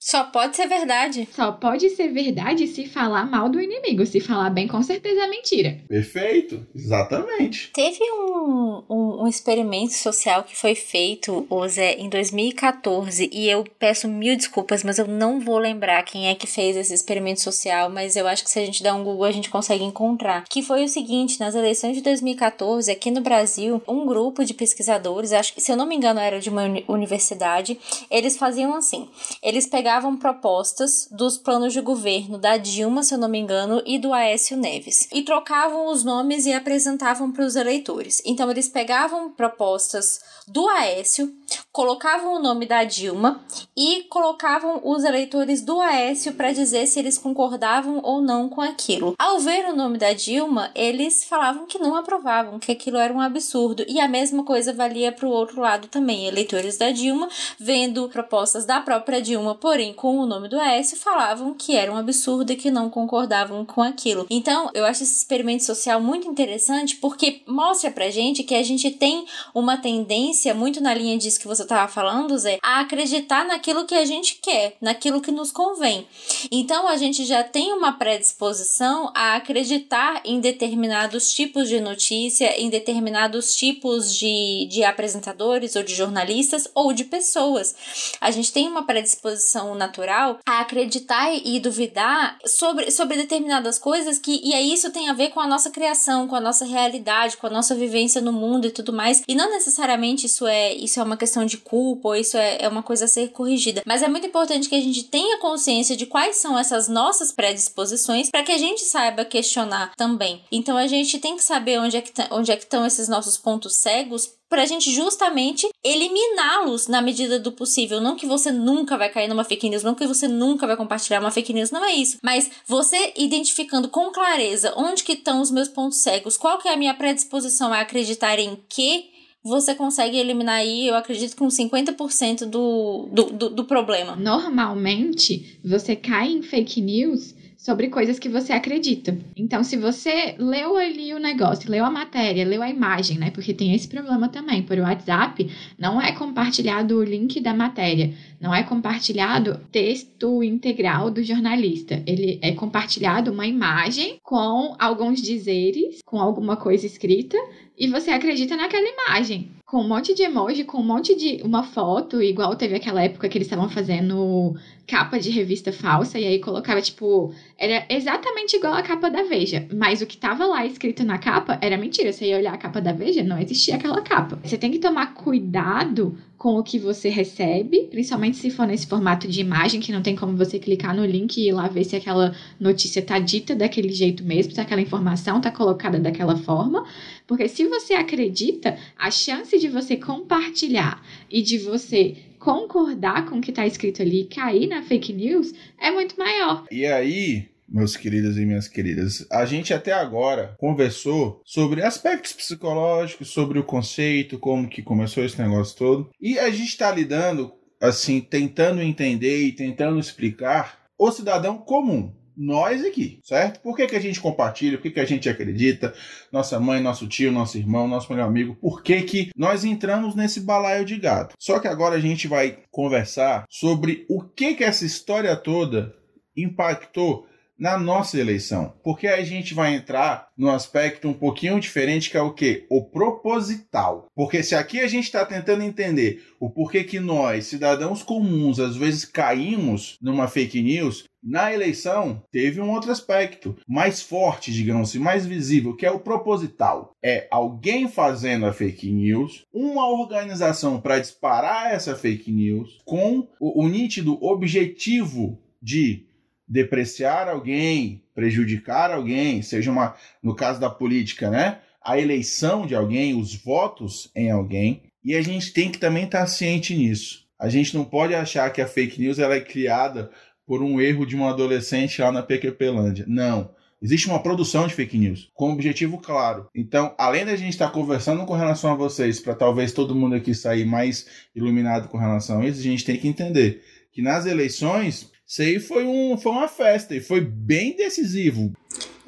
Só pode ser verdade. Só pode ser verdade se falar mal do inimigo. Se falar bem, com certeza é mentira. Perfeito, exatamente. Teve um, um, um experimento social que foi feito, Zé, em 2014, e eu peço mil desculpas, mas eu não vou lembrar quem é que fez esse experimento social, mas eu acho que se a gente der um Google a gente consegue encontrar. Que foi o seguinte, nas eleições de 2014, aqui no Brasil, um grupo de pesquisadores, acho que se eu não me engano era de uma universidade, eles faziam assim: eles pegavam propostas dos planos de governo da Dilma, se eu não me engano, e do Aécio Neves, e trocavam os nomes e apresentavam para os eleitores. Então, eles pegavam propostas do Aécio, colocavam o nome da Dilma e colocavam os eleitores do Aécio para dizer se eles concordavam ou não com aquilo. Ao ver o nome da Dilma, eles falavam que não aprovavam, que aquilo era um absurdo. E a mesma coisa valia para o outro lado também. Eleitores da Dilma, vendo propostas da própria Dilma, porém com o nome do Aécio, falavam que era um absurdo e que não concordavam com aquilo. Então, eu acho esse experimento social muito interessante porque mostra pra gente que a gente tem uma tendência muito na linha disso que você estava falando, Zé, a acreditar naquilo que a gente quer, naquilo que nos convém. Então a gente já tem uma predisposição a acreditar em determinados tipos de notícia, em determinados tipos de, de apresentadores ou de jornalistas ou de pessoas. A gente tem uma predisposição natural a acreditar e duvidar sobre, sobre determinadas coisas que, e aí isso tem a ver com a nossa criação, com a nossa realidade, com a nossa vivência no mundo e tudo mais. E não necessariamente isso é, isso é uma questão de culpa ou isso é, é uma coisa a ser corrigida. Mas é muito importante que a gente tenha consciência de quais são essas nossas predisposições para que a gente saiba questionar também. Então a gente tem que saber onde é que, tá, onde é que estão esses nossos pontos cegos para a gente justamente eliminá-los na medida do possível. Não que você nunca vai cair numa fake news, não que você nunca vai compartilhar uma fake news, não é isso. Mas você identificando com clareza onde que estão os meus pontos cegos, qual que é a minha predisposição a acreditar em que você consegue eliminar aí, eu acredito, com 50% do, do, do, do problema. Normalmente, você cai em fake news sobre coisas que você acredita. Então, se você leu ali o negócio, leu a matéria, leu a imagem, né? Porque tem esse problema também. Por WhatsApp, não é compartilhado o link da matéria, não é compartilhado texto integral do jornalista. Ele é compartilhado uma imagem com alguns dizeres, com alguma coisa escrita, e você acredita naquela imagem. Com um monte de emoji, com um monte de. uma foto, igual teve aquela época que eles estavam fazendo capa de revista falsa, e aí colocava, tipo. Era exatamente igual a capa da Veja. Mas o que tava lá escrito na capa era mentira. Você ia olhar a capa da Veja, não existia aquela capa. Você tem que tomar cuidado com o que você recebe, principalmente se for nesse formato de imagem, que não tem como você clicar no link e ir lá ver se aquela notícia tá dita daquele jeito mesmo, se aquela informação tá colocada daquela forma. Porque se você acredita, a chance de você compartilhar e de você concordar com o que está escrito ali cair na fake news é muito maior. E aí, meus queridos e minhas queridas. A gente até agora conversou sobre aspectos psicológicos, sobre o conceito, como que começou esse negócio todo. E a gente está lidando, assim, tentando entender e tentando explicar o cidadão comum. Nós aqui, certo? Por que, que a gente compartilha? Por que, que a gente acredita? Nossa mãe, nosso tio, nosso irmão, nosso melhor amigo. Por que, que nós entramos nesse balaio de gato? Só que agora a gente vai conversar sobre o que, que essa história toda impactou na nossa eleição. Porque a gente vai entrar no aspecto um pouquinho diferente, que é o que? O proposital. Porque se aqui a gente está tentando entender o porquê que nós, cidadãos comuns, às vezes caímos numa fake news, na eleição teve um outro aspecto mais forte, digamos assim, mais visível, que é o proposital. É alguém fazendo a fake news, uma organização para disparar essa fake news com o, o nítido objetivo de depreciar alguém, prejudicar alguém, seja uma, no caso da política, né? A eleição de alguém, os votos em alguém, e a gente tem que também estar ciente nisso. A gente não pode achar que a fake news ela é criada por um erro de um adolescente lá na PQPlândia. Não. Existe uma produção de fake news com um objetivo claro. Então, além da gente estar conversando com relação a vocês, para talvez todo mundo aqui sair mais iluminado com relação a isso, a gente tem que entender que nas eleições, isso aí foi, um, foi uma festa e foi bem decisivo.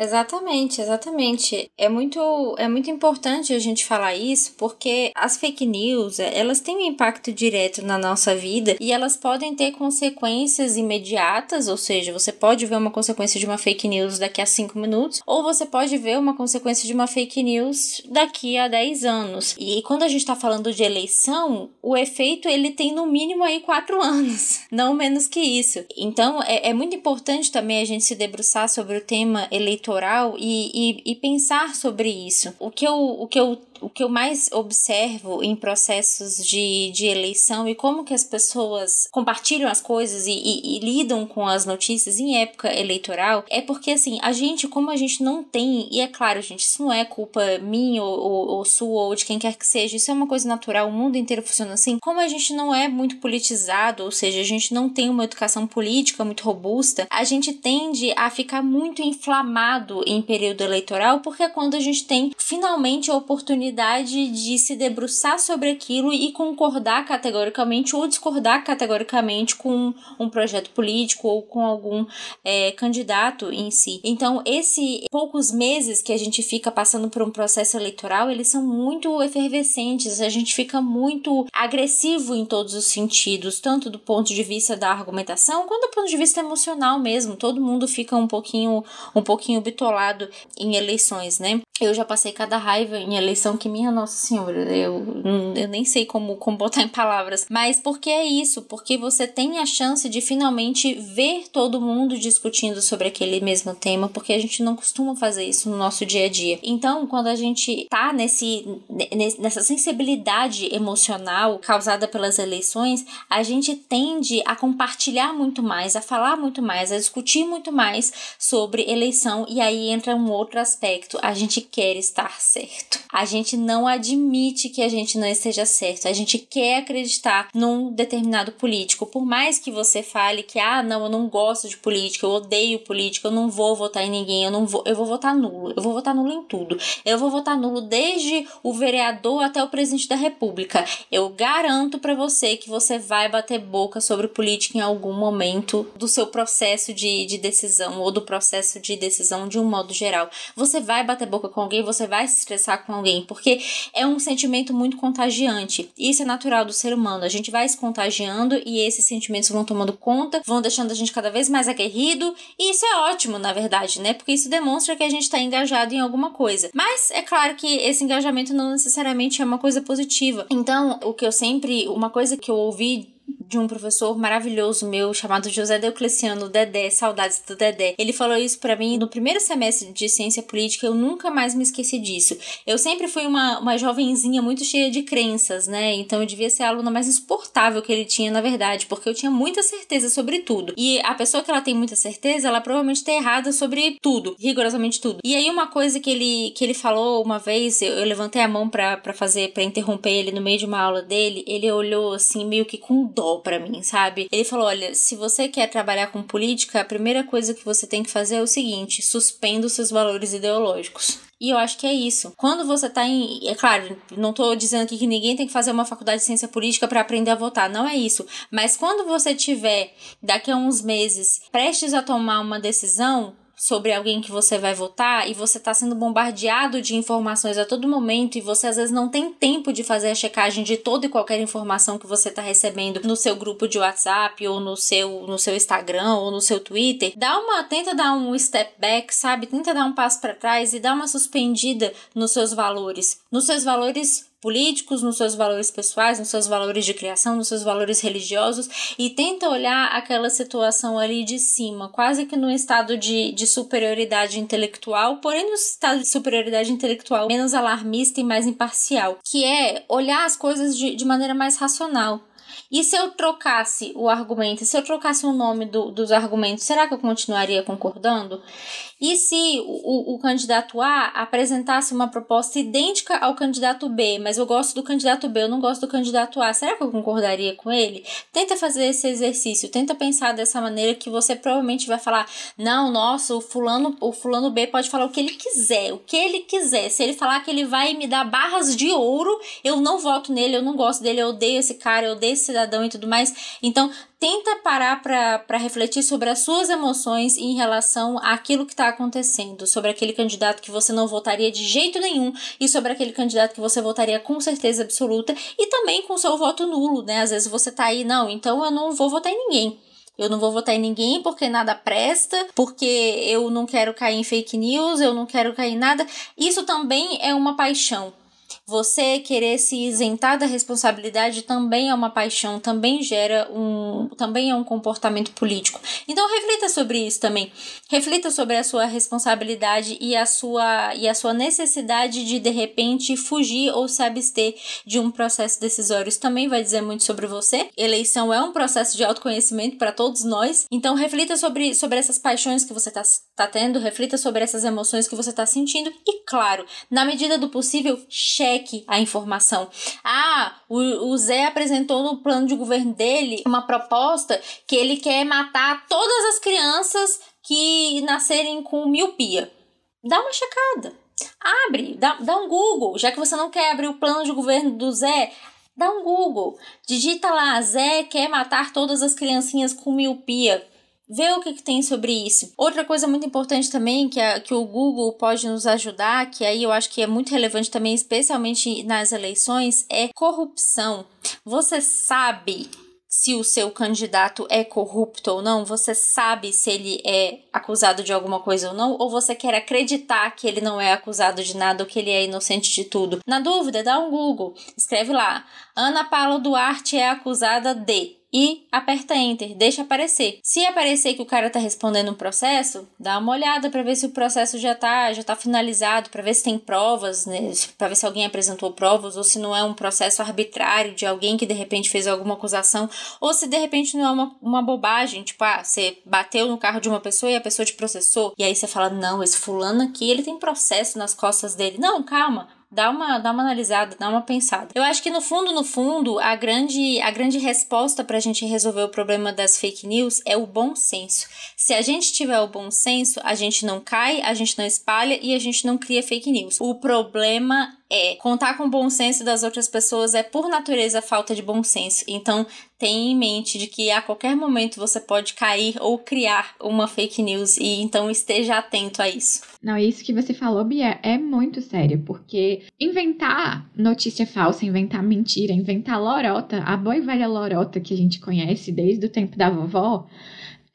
Exatamente, exatamente. É muito, é muito importante a gente falar isso porque as fake news, é, elas têm um impacto direto na nossa vida e elas podem ter consequências imediatas, ou seja, você pode ver uma consequência de uma fake news daqui a 5 minutos, ou você pode ver uma consequência de uma fake news daqui a 10 anos. E quando a gente está falando de eleição, o efeito ele tem no mínimo aí 4 [LAUGHS] anos, não menos que isso. Então é, é muito importante também a gente se debruçar sobre o tema eleitoral e, e, e pensar sobre isso. O que eu, o que eu o que eu mais observo em processos de, de eleição e como que as pessoas compartilham as coisas e, e, e, lidam com as notícias em época eleitoral é porque, assim, a gente, como a gente não tem, e é claro, gente, isso não é culpa minha ou, ou, ou sua ou de quem quer que seja, isso é uma coisa natural, o mundo inteiro funciona assim. Como a gente não é muito politizado, ou seja, a gente não tem uma educação política muito robusta, a gente tende a ficar muito inflamado em período eleitoral porque é quando a gente tem finalmente a oportunidade oportunidade de se debruçar sobre aquilo e concordar categoricamente ou discordar categoricamente com um projeto político ou com algum é, candidato em si. Então, esses poucos meses que a gente fica passando por um processo eleitoral, eles são muito efervescentes, a gente fica muito agressivo em todos os sentidos, tanto do ponto de vista da argumentação quanto do ponto de vista emocional mesmo. Todo mundo fica um pouquinho um pouquinho bitolado em eleições, né? Eu já passei cada raiva em eleição que minha Nossa Senhora, eu, eu nem sei como, como botar em palavras. Mas porque é isso? Porque você tem a chance de finalmente ver todo mundo discutindo sobre aquele mesmo tema, porque a gente não costuma fazer isso no nosso dia a dia. Então, quando a gente tá nesse, nessa sensibilidade emocional causada pelas eleições, a gente tende a compartilhar muito mais, a falar muito mais, a discutir muito mais sobre eleição. E aí entra um outro aspecto. A gente quer estar certo. A gente não admite que a gente não esteja certo. A gente quer acreditar num determinado político. Por mais que você fale que, ah, não, eu não gosto de política, eu odeio política, eu não vou votar em ninguém, eu não vou, eu vou votar nulo. Eu vou votar nulo em tudo. Eu vou votar nulo desde o vereador até o presidente da república. Eu garanto para você que você vai bater boca sobre política em algum momento do seu processo de, de decisão ou do processo de decisão de um modo geral. Você vai bater boca com alguém, você vai se estressar com alguém, porque é um sentimento muito contagiante. Isso é natural do ser humano. A gente vai se contagiando e esses sentimentos vão tomando conta, vão deixando a gente cada vez mais aguerrido, e isso é ótimo, na verdade, né? Porque isso demonstra que a gente está engajado em alguma coisa. Mas é claro que esse engajamento não necessariamente é uma coisa positiva. Então, o que eu sempre, uma coisa que eu ouvi de um professor maravilhoso meu chamado José Deocleciano Dedé, saudades do Dedé. Ele falou isso para mim no primeiro semestre de ciência política, eu nunca mais me esqueci disso. Eu sempre fui uma, uma jovenzinha muito cheia de crenças, né? Então eu devia ser a aluna mais insuportável que ele tinha, na verdade, porque eu tinha muita certeza sobre tudo. E a pessoa que ela tem muita certeza, ela provavelmente tá errada sobre tudo, rigorosamente tudo. E aí uma coisa que ele que ele falou uma vez, eu, eu levantei a mão para fazer para interromper ele no meio de uma aula dele, ele olhou assim meio que com dó para mim, sabe? Ele falou: olha, se você quer trabalhar com política, a primeira coisa que você tem que fazer é o seguinte: suspenda os seus valores ideológicos. E eu acho que é isso. Quando você tá em. É claro, não tô dizendo aqui que ninguém tem que fazer uma faculdade de ciência política para aprender a votar. Não é isso. Mas quando você tiver, daqui a uns meses, prestes a tomar uma decisão, sobre alguém que você vai votar e você está sendo bombardeado de informações a todo momento e você às vezes não tem tempo de fazer a checagem de toda e qualquer informação que você está recebendo no seu grupo de WhatsApp ou no seu no seu Instagram ou no seu Twitter, dá uma tenta dar um step back, sabe? Tenta dar um passo para trás e dar uma suspendida nos seus valores, nos seus valores políticos, nos seus valores pessoais, nos seus valores de criação, nos seus valores religiosos e tenta olhar aquela situação ali de cima, quase que num estado de, de superioridade intelectual, porém no estado de superioridade intelectual menos alarmista e mais imparcial, que é olhar as coisas de, de maneira mais racional. E se eu trocasse o argumento, se eu trocasse o nome do, dos argumentos, será que eu continuaria concordando? E se o, o, candidato A apresentasse uma proposta idêntica ao candidato B, mas eu gosto do candidato B, eu não gosto do candidato A, será que eu concordaria com ele? Tenta fazer esse exercício, tenta pensar dessa maneira que você provavelmente vai falar: não, nossa, o fulano, o fulano B pode falar o que ele quiser, o que ele quiser. Se ele falar que ele vai me dar barras de ouro, eu não voto nele, eu não gosto dele, eu odeio esse cara, eu odeio cidadão e tudo mais. Então, tenta parar para refletir sobre as suas emoções em relação àquilo que está acontecendo, sobre aquele candidato que você não votaria de jeito nenhum e sobre aquele candidato que você votaria com certeza absoluta e também com seu voto nulo, né? Às vezes você tá aí, não, então eu não vou votar em ninguém. Eu não vou votar em ninguém porque nada presta, porque eu não quero cair em fake news, eu não quero cair em nada. Isso também é uma paixão. Você querer se isentar da responsabilidade também é uma paixão, também gera um, também é um comportamento político. Então reflita sobre isso também. Reflita sobre a sua responsabilidade e a sua e a sua necessidade de de repente fugir ou se abster de um processo decisório. Isso também vai dizer muito sobre você. Eleição é um processo de autoconhecimento para todos nós. Então reflita sobre, sobre essas paixões que você está tá tendo, reflita sobre essas emoções que você está sentindo e claro, na medida do possível, cheque cheque a informação. Ah, o, o Zé apresentou no plano de governo dele uma proposta que ele quer matar todas as crianças que nascerem com miopia. Dá uma checada. Abre, dá, dá um Google. Já que você não quer abrir o plano de governo do Zé, dá um Google. Digita lá, Zé quer matar todas as criancinhas com miopia. Vê o que, que, tem sobre isso. Outra coisa muito importante também que, que o Google pode nos ajudar, que aí eu acho que é muito relevante também, especialmente nas eleições, é corrupção. Você sabe se o seu candidato é corrupto ou não? Você sabe se ele é acusado de alguma coisa ou não? Ou você quer acreditar que ele não é acusado de nada ou que ele é inocente de tudo? Na dúvida, dá um Google, escreve lá: Ana Paula Duarte é acusada de e aperta Enter, deixa aparecer. Se aparecer que o cara tá respondendo um processo, dá uma olhada para ver se o processo já tá, já tá finalizado, para ver se tem provas, né, para ver se alguém apresentou provas ou se não é um processo arbitrário de alguém que de repente fez alguma acusação ou se de repente não é uma, uma bobagem, tipo, ah, você bateu no carro de uma pessoa e a pessoa te processou, e aí você fala: "Não, esse fulano aqui, ele tem processo nas costas dele". Não, calma dá uma, dá uma analisada, dá uma pensada. Eu acho que no fundo, no fundo, a grande, a grande resposta para a gente resolver o problema das fake news é o bom senso. Se a gente tiver o bom senso, a gente não cai, a gente não espalha e a gente não cria fake news. O problema é contar com o bom senso das outras pessoas é por natureza falta de bom senso. Então tenha em mente de que a qualquer momento você pode cair ou criar uma fake news e então esteja atento a isso. Não, isso que você falou, Bia, é muito sério, porque inventar notícia falsa, inventar mentira, inventar lorota, a boa e velha lorota que a gente conhece desde o tempo da vovó,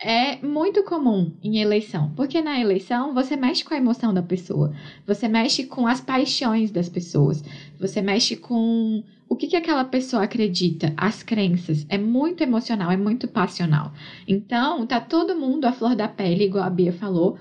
é muito comum em eleição, porque na eleição você mexe com a emoção da pessoa, você mexe com as paixões das pessoas, você mexe com o que, que aquela pessoa acredita, as crenças. É muito emocional, é muito passional. Então, tá todo mundo à flor da pele, igual a Bia falou,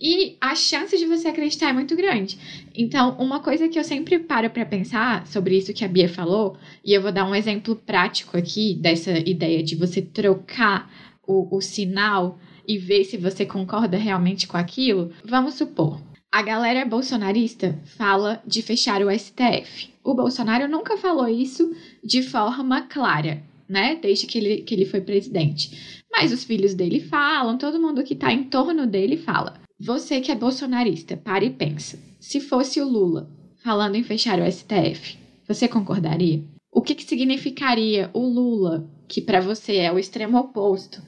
e a chance de você acreditar é muito grande. Então, uma coisa que eu sempre paro para pensar sobre isso que a Bia falou, e eu vou dar um exemplo prático aqui dessa ideia de você trocar o, o sinal e ver se você concorda realmente com aquilo, vamos supor, a galera bolsonarista fala de fechar o STF. O Bolsonaro nunca falou isso de forma clara, né? Desde que ele, que ele foi presidente. Mas os filhos dele falam, todo mundo que está em torno dele fala. Você que é bolsonarista, para e pensa. Se fosse o Lula falando em fechar o STF, você concordaria? O que, que significaria o Lula, que para você é o extremo oposto,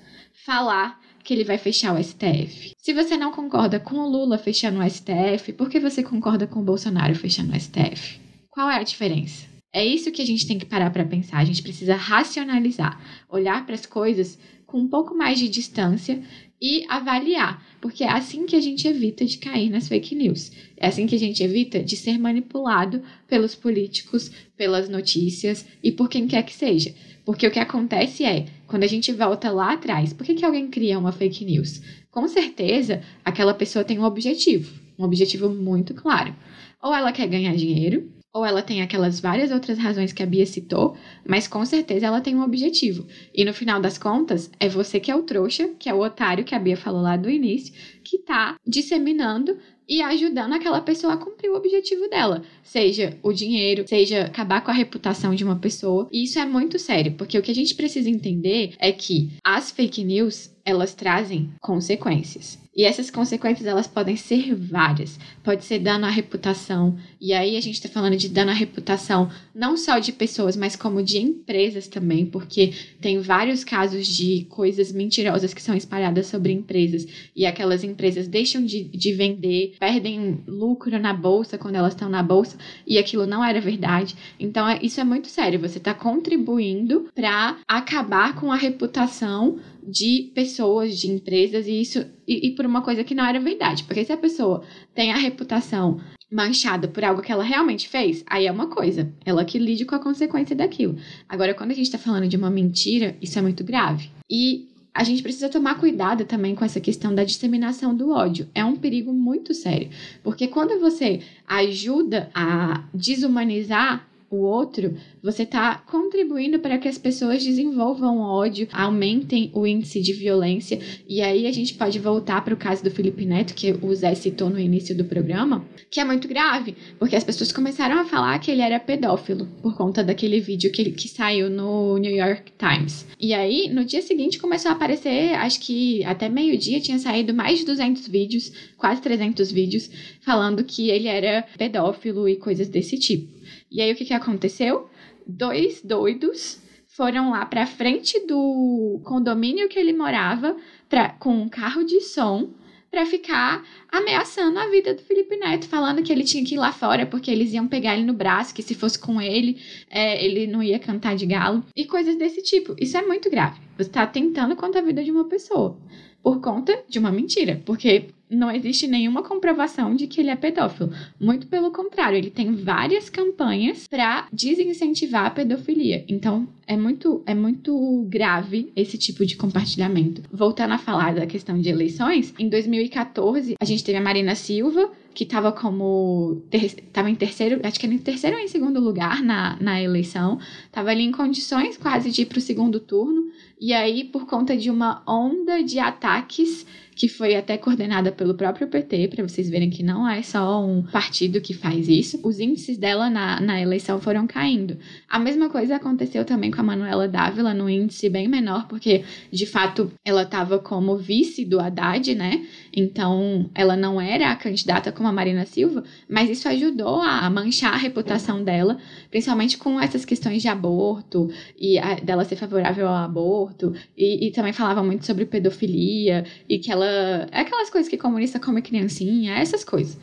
falar que ele vai fechar o STF. Se você não concorda com o Lula fechando o STF, por que você concorda com o Bolsonaro fechando o STF? Qual é a diferença? É isso que a gente tem que parar para pensar. A gente precisa racionalizar, olhar para as coisas com um pouco mais de distância e avaliar, porque é assim que a gente evita de cair nas fake news. É assim que a gente evita de ser manipulado pelos políticos, pelas notícias e por quem quer que seja. Porque o que acontece é, quando a gente volta lá atrás, por que, que alguém cria uma fake news? Com certeza, aquela pessoa tem um objetivo, um objetivo muito claro. Ou ela quer ganhar dinheiro, ou ela tem aquelas várias outras razões que a Bia citou, mas com certeza ela tem um objetivo. E no final das contas, é você que é o trouxa, que é o otário que a Bia falou lá do início, que tá disseminando e ajudando aquela pessoa a cumprir o objetivo dela, seja o dinheiro, seja acabar com a reputação de uma pessoa. E isso é muito sério, porque o que a gente precisa entender é que as fake news, elas trazem consequências. E essas consequências elas podem ser várias. Pode ser dano à reputação. E aí a gente está falando de dano à reputação não só de pessoas, mas como de empresas também, porque tem vários casos de coisas mentirosas que são espalhadas sobre empresas. E aquelas empresas deixam de, de vender, perdem lucro na bolsa quando elas estão na bolsa, e aquilo não era verdade. Então é, isso é muito sério. Você está contribuindo para acabar com a reputação de pessoas, de empresas, e isso e, e, por uma coisa que não era verdade. Porque se a pessoa tem a reputação manchada por algo que ela realmente fez, aí é uma coisa. Ela que lide com a consequência daquilo. Agora, quando a gente tá falando de uma mentira, isso é muito grave. E a gente precisa tomar cuidado também com essa questão da disseminação do ódio. É um perigo muito sério. Porque quando você ajuda a desumanizar o outro, você está contribuindo para que as pessoas desenvolvam ódio, aumentem o índice de violência. E aí a gente pode voltar para o caso do Felipe Neto, que o Zé citou no início do programa, que é muito grave, porque as pessoas começaram a falar que ele era pedófilo por conta daquele vídeo que, que saiu no New York Times. E aí, no dia seguinte, começou a aparecer, acho que até meio-dia tinha saído mais de 200 vídeos, quase 300 vídeos, falando que ele era pedófilo e coisas desse tipo. E aí o que, que aconteceu? Dois doidos foram lá para frente do condomínio que ele morava pra, com um carro de som para ficar ameaçando a vida do Felipe Neto, falando que ele tinha que ir lá fora porque eles iam pegar ele no braço, que se fosse com ele, é, ele não ia cantar de galo e coisas desse tipo. Isso é muito grave. Você está tentando contra a vida de uma pessoa por conta de uma mentira, porque não existe nenhuma comprovação de que ele é pedófilo. Muito pelo contrário, ele tem várias campanhas para desincentivar a pedofilia. Então, é muito, é muito grave esse tipo de compartilhamento. Voltando a falar da questão de eleições, em 2014, a gente teve a Marina Silva, que estava como. estava em terceiro, acho que era em terceiro ou em segundo lugar na, na eleição. Estava ali em condições quase de ir para o segundo turno. E aí, por conta de uma onda de ataques que foi até coordenada pelo próprio PT, para vocês verem que não é só um partido que faz isso. Os índices dela na, na eleição foram caindo. A mesma coisa aconteceu também com a Manuela Dávila, no índice bem menor, porque de fato ela estava como vice do Haddad, né? Então ela não era a candidata como a Marina Silva, mas isso ajudou a manchar a reputação dela, principalmente com essas questões de aborto e a, dela ser favorável ao aborto, e, e também falava muito sobre pedofilia e que ela aquelas coisas que comunista come criancinha, essas coisas.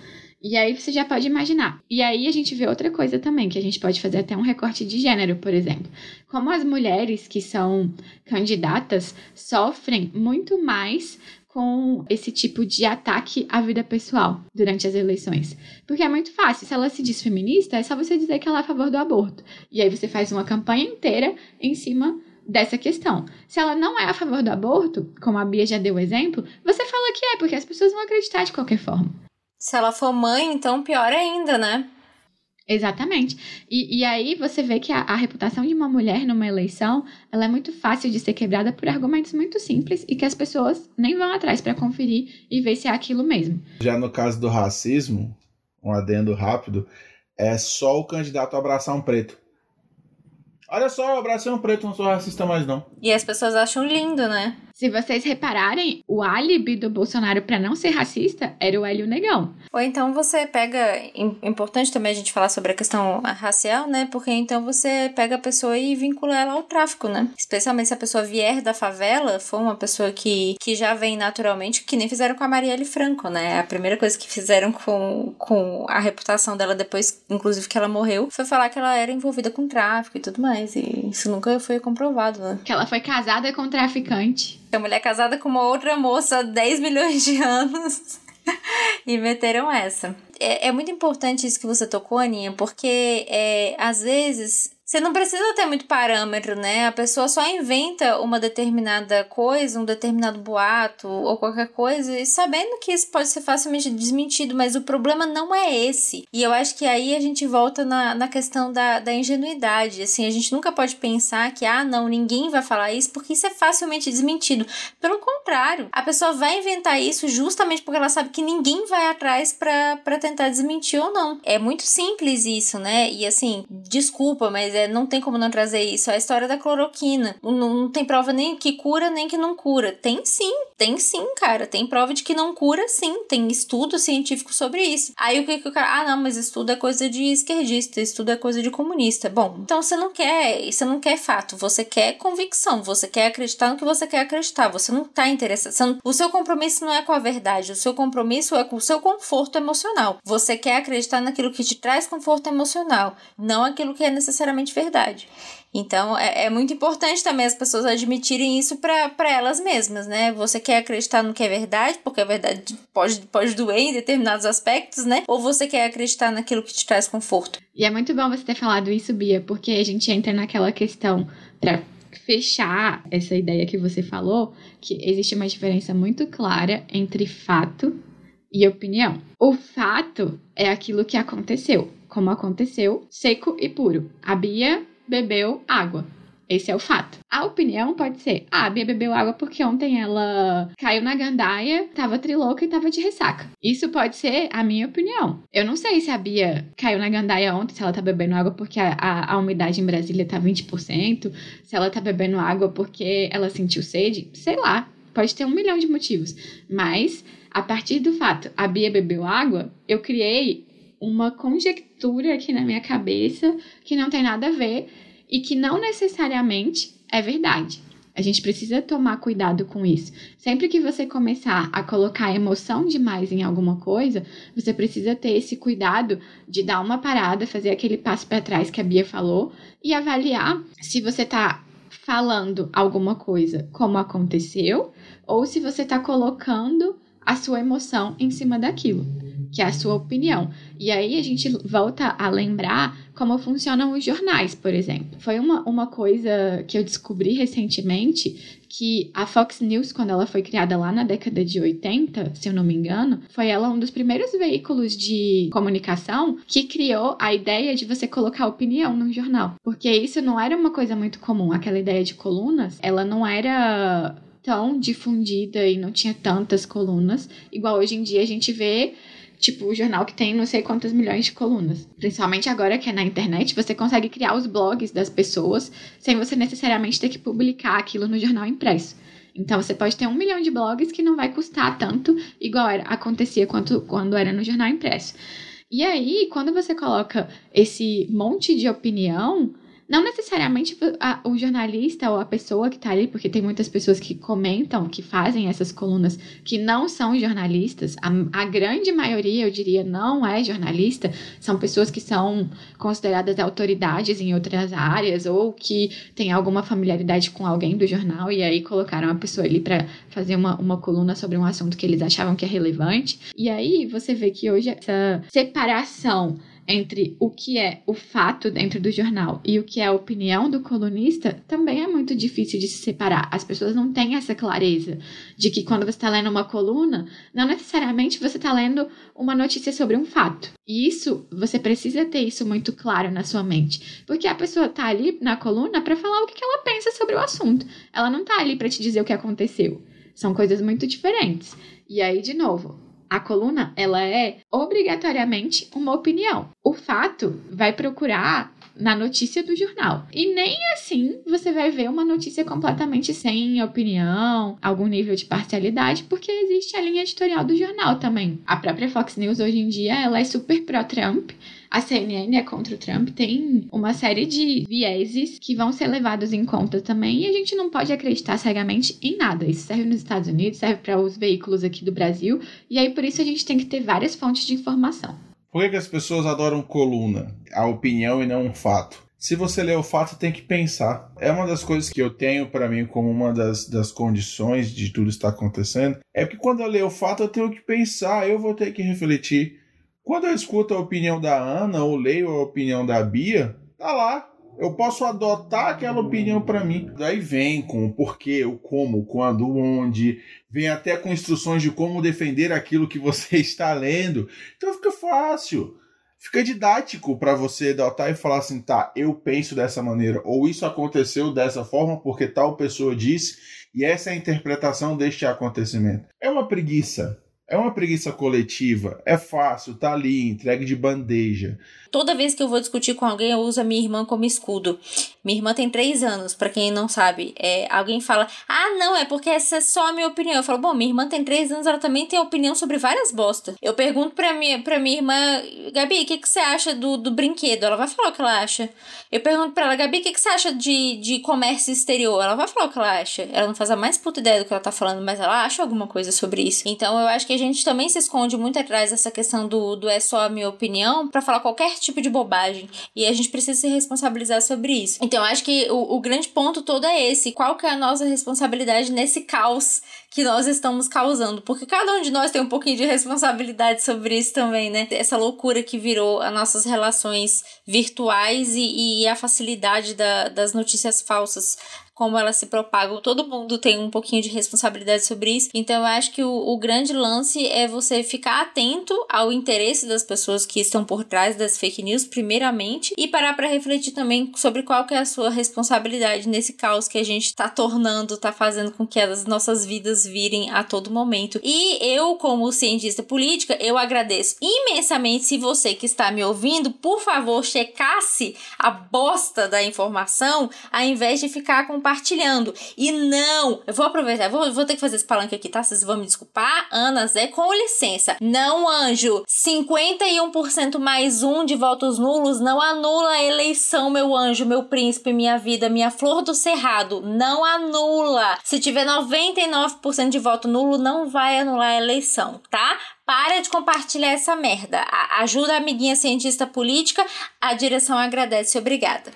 E aí você já pode imaginar. E aí a gente vê outra coisa também, que a gente pode fazer até um recorte de gênero, por exemplo. Como as mulheres que são candidatas sofrem muito mais com esse tipo de ataque à vida pessoal durante as eleições. Porque é muito fácil, se ela se diz feminista, é só você dizer que ela é a favor do aborto. E aí você faz uma campanha inteira em cima dessa questão. Se ela não é a favor do aborto, como a Bia já deu o exemplo, você fala que é, porque as pessoas vão acreditar de qualquer forma. Se ela for mãe, então pior ainda, né? Exatamente. E, e aí você vê que a, a, reputação de uma mulher numa eleição ela é muito fácil de ser quebrada por argumentos muito simples e que as pessoas nem vão atrás para conferir e ver se é aquilo mesmo. Já no caso do racismo, um adendo rápido, é só o candidato abraçar um preto. Olha só, eu abracei um preto, não sou racista mais não. E as pessoas acham lindo, né? Se vocês repararem, o álibi do Bolsonaro para não ser racista era o Hélio Negão. Ou então você pega. Importante também a gente falar sobre a questão racial, né? Porque então você pega a pessoa e vincula ela ao tráfico, né? Especialmente se a pessoa vier da favela, for uma pessoa que, que já vem naturalmente, que nem fizeram com a Marielle Franco, né? A primeira coisa que fizeram com, com a reputação dela depois, inclusive que ela morreu, foi falar que ela era envolvida com tráfico e tudo mais. E isso nunca foi comprovado, né? Que ela foi casada com um traficante. A mulher casada com uma outra moça há 10 milhões de anos. [LAUGHS] e meteram essa. É, é, muito importante isso que você tocou, Aninha, porque é, às vezes Você não precisa ter muito parâmetro, né? A pessoa só inventa uma determinada coisa, um determinado boato ou qualquer coisa, e sabendo que isso pode ser facilmente desmentido, mas o problema não é esse. E eu acho que aí a gente volta na, na questão da, da ingenuidade. Assim, a gente nunca pode pensar que, ah, não, ninguém vai falar isso, porque isso é facilmente desmentido. Pelo contrário, a pessoa vai inventar isso justamente porque ela sabe que ninguém vai atrás para tentar desmentir ou não. É muito simples isso, né? E assim, desculpa, mas é, não tem como não trazer isso. É a história da cloroquina. Não, não tem prova nem que cura, nem que não cura. Tem sim, tem sim, cara. Tem prova de que não cura, sim. Tem estudo científico sobre isso. Aí o que, que o cara. Ah, não, mas estudo é coisa de esquerdista, estudo é coisa de comunista. Bom, então você não quer. Você não quer fato, você quer convicção, você quer acreditar no que você quer acreditar. Você não tá interessado. Não, o seu compromisso não é com a verdade, o seu compromisso é com o seu conforto emocional. Você quer acreditar naquilo que te traz conforto emocional, não aquilo que é necessariamente verdade. Então é, é muito importante também as pessoas admitirem isso para elas mesmas, né? Você quer acreditar no que é verdade, porque a verdade pode, pode doer em determinados aspectos, né? Ou você quer acreditar naquilo que te traz conforto. E é muito bom você ter falado isso, Bia, porque a gente entra naquela questão para fechar essa ideia que você falou, que existe uma diferença muito clara entre fato e opinião. O fato é aquilo que aconteceu, como aconteceu, seco e puro. A Bia bebeu água. Esse é o fato. A opinião pode ser: ah, a Bia bebeu água porque ontem ela caiu na gandaia, tava trilouca e tava de ressaca. Isso pode ser a minha opinião. Eu não sei se a Bia caiu na gandaia ontem, se ela tá bebendo água porque a, a, a umidade em Brasília tá 20%, se ela tá bebendo água porque ela sentiu sede, sei lá. Pode ter um milhão de motivos. Mas, a partir do fato, a Bia bebeu água, eu criei uma conjectura aqui na minha cabeça que não tem nada a ver e que não necessariamente é verdade. A gente precisa tomar cuidado com isso. Sempre que você começar a colocar emoção demais em alguma coisa, você precisa ter esse cuidado de dar uma parada, fazer aquele passo para trás que a Bia falou e avaliar se você está falando alguma coisa como aconteceu ou se você está colocando a sua emoção em cima daquilo que é a sua opinião. E aí a gente volta a lembrar como funcionam os jornais, por exemplo. Foi uma, uma coisa que eu descobri recentemente que a Fox News, quando ela foi criada lá na década de 80, se eu não me engano, foi ela um dos primeiros veículos de comunicação que criou a ideia de você colocar opinião no jornal. Porque isso não era uma coisa muito comum. Aquela ideia de colunas, ela não era tão difundida e não tinha tantas colunas, igual hoje em dia a gente vê tipo, o jornal que tem não sei quantas milhões de colunas. Principalmente agora que é na internet, você consegue criar os blogs das pessoas sem você necessariamente ter que publicar aquilo no jornal impresso. Então você pode ter um milhão de blogs que não vai custar tanto, igual era, acontecia quanto, quando era no jornal impresso. E aí, quando você coloca esse monte de opinião, não necessariamente a, o jornalista ou a pessoa que está ali, porque tem muitas pessoas que comentam, que fazem essas colunas, que não são jornalistas. A, a grande maioria, eu diria, não é jornalista. São pessoas que são consideradas autoridades em outras áreas ou que têm alguma familiaridade com alguém do jornal e aí colocaram a pessoa ali para fazer uma, uma coluna sobre um assunto que eles achavam que é relevante. E aí você vê que hoje essa separação entre o que é o fato dentro do jornal e o que é a opinião do colunista também é muito difícil de se separar. As pessoas não têm essa clareza de que quando você está lendo uma coluna, não necessariamente você está lendo uma notícia sobre um fato. E isso, você precisa ter isso muito claro na sua mente. Porque a pessoa está ali na coluna para falar o que ela pensa sobre o assunto. Ela não está ali para te dizer o que aconteceu. São coisas muito diferentes. E aí, de novo, a coluna, ela é obrigatoriamente uma opinião. O fato vai procurar na notícia do jornal. E nem assim você vai ver uma notícia completamente sem opinião, algum nível de parcialidade, porque existe a linha editorial do jornal também. A própria Fox News hoje em dia, ela é super pró-Trump, a CNN é contra o Trump, tem uma série de vieses que vão ser levados em conta também e a gente não pode acreditar cegamente em nada. Isso serve nos Estados Unidos, serve para os veículos aqui do Brasil e aí por isso a gente tem que ter várias fontes de informação. Por que, que as pessoas adoram coluna? A opinião e não um fato. Se você lê o fato, tem que pensar. É uma das coisas que eu tenho para mim como uma das, das condições de tudo estar acontecendo. É que quando eu leio o fato, eu tenho que pensar, eu vou ter que refletir. Quando eu escuto a opinião da Ana ou leio a opinião da Bia, tá lá. Eu posso adotar aquela opinião para mim. Daí vem com o porquê, o como, o quando, o onde, vem até com instruções de como defender aquilo que você [LAUGHS] está lendo. Então fica fácil. Fica didático para você adotar e falar assim, tá, eu penso dessa maneira, ou isso aconteceu dessa forma porque tal pessoa disse, e essa é a interpretação deste acontecimento. É uma preguiça. É uma preguiça coletiva, é fácil, tá ali, entregue de bandeja. Toda vez que eu vou discutir com alguém, eu uso a minha irmã como escudo. Minha irmã tem três anos, para quem não sabe. É, alguém fala, ah, não, é porque essa é só a minha opinião. Eu falo, bom, minha irmã tem três anos, ela também tem opinião sobre várias bostas. Eu pergunto pra minha, pra minha irmã, Gabi, o que, que você acha do, do brinquedo? Ela vai falar o que ela acha. Eu pergunto pra ela, Gabi, o que, que você acha de, de comércio exterior? Ela vai falar o que ela acha. Ela não faz a mais puta ideia do que ela tá falando, mas ela acha alguma coisa sobre isso. Então eu acho que a gente também se esconde muito atrás dessa questão do, do é só a minha opinião para falar qualquer tipo de bobagem. E a gente precisa se responsabilizar sobre isso. Então acho que o, o grande ponto todo é esse. Qual que é a nossa responsabilidade nesse caos que nós estamos causando? Porque cada um de nós tem um pouquinho de responsabilidade sobre isso também, né? Essa loucura que virou as nossas relações virtuais e, e a facilidade da, das notícias falsas como elas se propagam, todo mundo tem um pouquinho de responsabilidade sobre isso. Então eu acho que o, o grande lance é você ficar atento ao interesse das pessoas que estão por trás das fake news, primeiramente, e parar para refletir também sobre qual que é a sua responsabilidade nesse caos que a gente tá tornando, tá fazendo com que as nossas vidas virem a todo momento. E eu, como cientista política, eu agradeço imensamente se você que está me ouvindo, por favor, checasse a bosta da informação, ao invés de ficar com compartilhando. E não, eu vou aproveitar, vou, vou ter que fazer esse palanque aqui, tá? Vocês vão me desculpar. Ana Zé, com licença. Não, anjo. 51% mais um de votos nulos não anula a eleição, meu anjo, meu príncipe, minha vida, minha flor do cerrado. Não anula. Se tiver 99% de voto nulo, não vai anular a eleição, tá? Para de compartilhar essa merda. A ajuda a amiguinha cientista política. A direção agradece. Obrigada.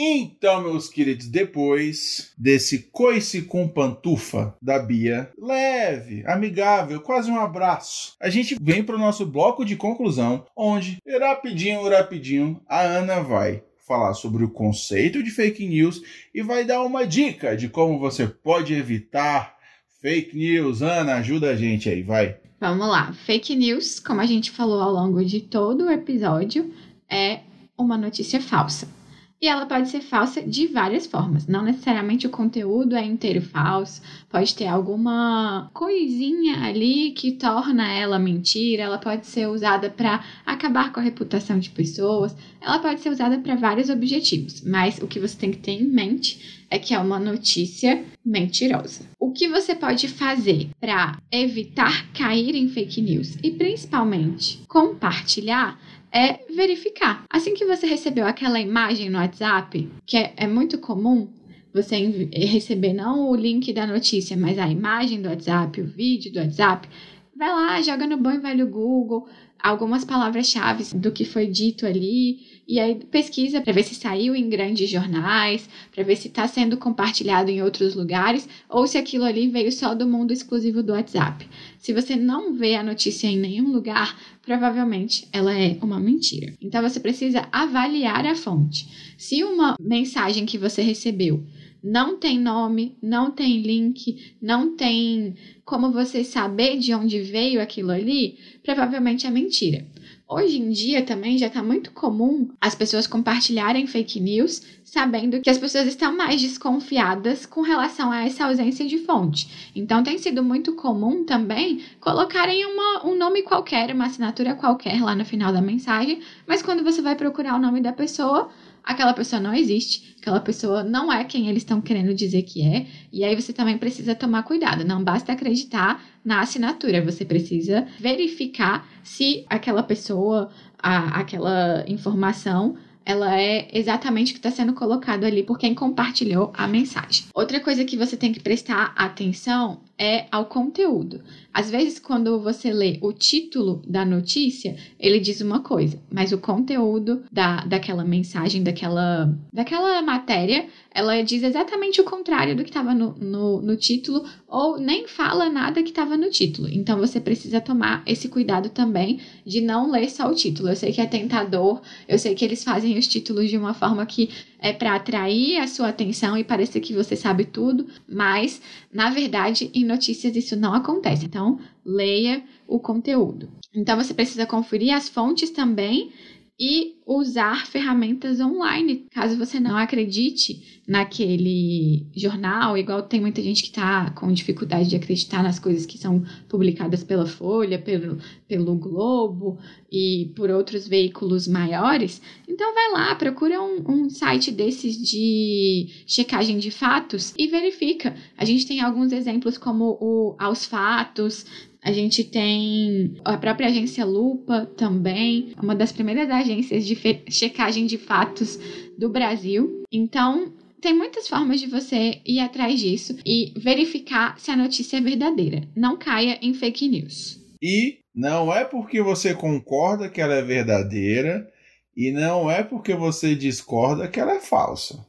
Então, meus queridos, depois desse coice com pantufa da Bia, leve, amigável, quase um abraço, a gente vem para o nosso bloco de conclusão, onde, rapidinho, rapidinho, a Ana vai falar sobre o conceito de fake news e vai dar uma dica de como você pode evitar fake news. Ana, ajuda a gente aí, vai. Vamos lá. Fake news, como a gente falou ao longo de todo o episódio, é uma notícia falsa. E ela pode ser falsa de várias formas. Não necessariamente o conteúdo é inteiro falso. Pode ter alguma coisinha ali que torna ela mentira. Ela pode ser usada para acabar com a reputação de pessoas. Ela pode ser usada para vários objetivos. Mas o que você tem que ter em mente é que é uma notícia mentirosa. O que você pode fazer para evitar cair em fake news e principalmente compartilhar é verificar. Assim que você recebeu aquela imagem no WhatsApp, que é, é muito comum você receber não o link da notícia, mas a imagem do WhatsApp, o vídeo do WhatsApp, vai lá, joga no bom e velho Google algumas palavras-chave do que foi dito ali e aí pesquisa para ver se saiu em grandes jornais, para ver se está sendo compartilhado em outros lugares ou se aquilo ali veio só do mundo exclusivo do WhatsApp. Se você não vê a notícia em nenhum lugar, provavelmente ela é uma mentira. Então você precisa avaliar a fonte. Se uma mensagem que você recebeu não tem nome, não tem link, não tem como você saber de onde veio aquilo ali, provavelmente é mentira. Hoje em dia também já está muito comum as pessoas compartilharem fake news, sabendo que as pessoas estão mais desconfiadas com relação a essa ausência de fonte. Então tem sido muito comum também colocarem uma, um nome qualquer, uma assinatura qualquer lá no final da mensagem, mas quando você vai procurar o nome da pessoa, aquela pessoa não existe, aquela pessoa não é quem eles estão querendo dizer que é, e aí você também precisa tomar cuidado. Não basta acreditar na assinatura, você precisa verificar se aquela pessoa, a, aquela informação ela é exatamente o que está sendo colocado ali por quem compartilhou a mensagem. Outra coisa que você tem que prestar atenção é ao conteúdo. Às vezes, quando você lê o título da notícia, ele diz uma coisa, mas o conteúdo da, daquela mensagem, daquela, daquela matéria, ela diz exatamente o contrário do que estava no, no, no, título, ou nem fala nada que estava no título. Então, você precisa tomar esse cuidado também de não ler só o título. Eu sei que é tentador, eu sei que eles fazem os títulos de uma forma que é para atrair a sua atenção e parecer que você sabe tudo, mas na verdade em notícias isso não acontece. Então, leia o conteúdo. Então você precisa conferir as fontes também e usar ferramentas online. Caso você não acredite naquele jornal, igual tem muita gente que está com dificuldade de acreditar nas coisas que são publicadas pela Folha, pelo, pelo Globo e por outros veículos maiores, então vai lá, procura um, um site desses de checagem de fatos e verifica. A gente tem alguns exemplos como o Aos Fatos, a gente tem a própria agência Lupa também, uma das primeiras agências de checagem de fatos do Brasil. Então, tem muitas formas de você ir atrás disso e verificar se a notícia é verdadeira. Não caia em fake news. E não é porque você concorda que ela é verdadeira e não é porque você discorda que ela é falsa.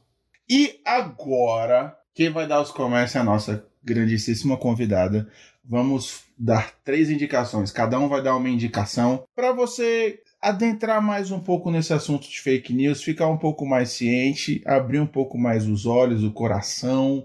E agora, quem vai dar os começos é a nossa grandíssima convidada. Vamos dar três indicações. Cada um vai dar uma indicação para você adentrar mais um pouco nesse assunto de fake news, ficar um pouco mais ciente, abrir um pouco mais os olhos, o coração.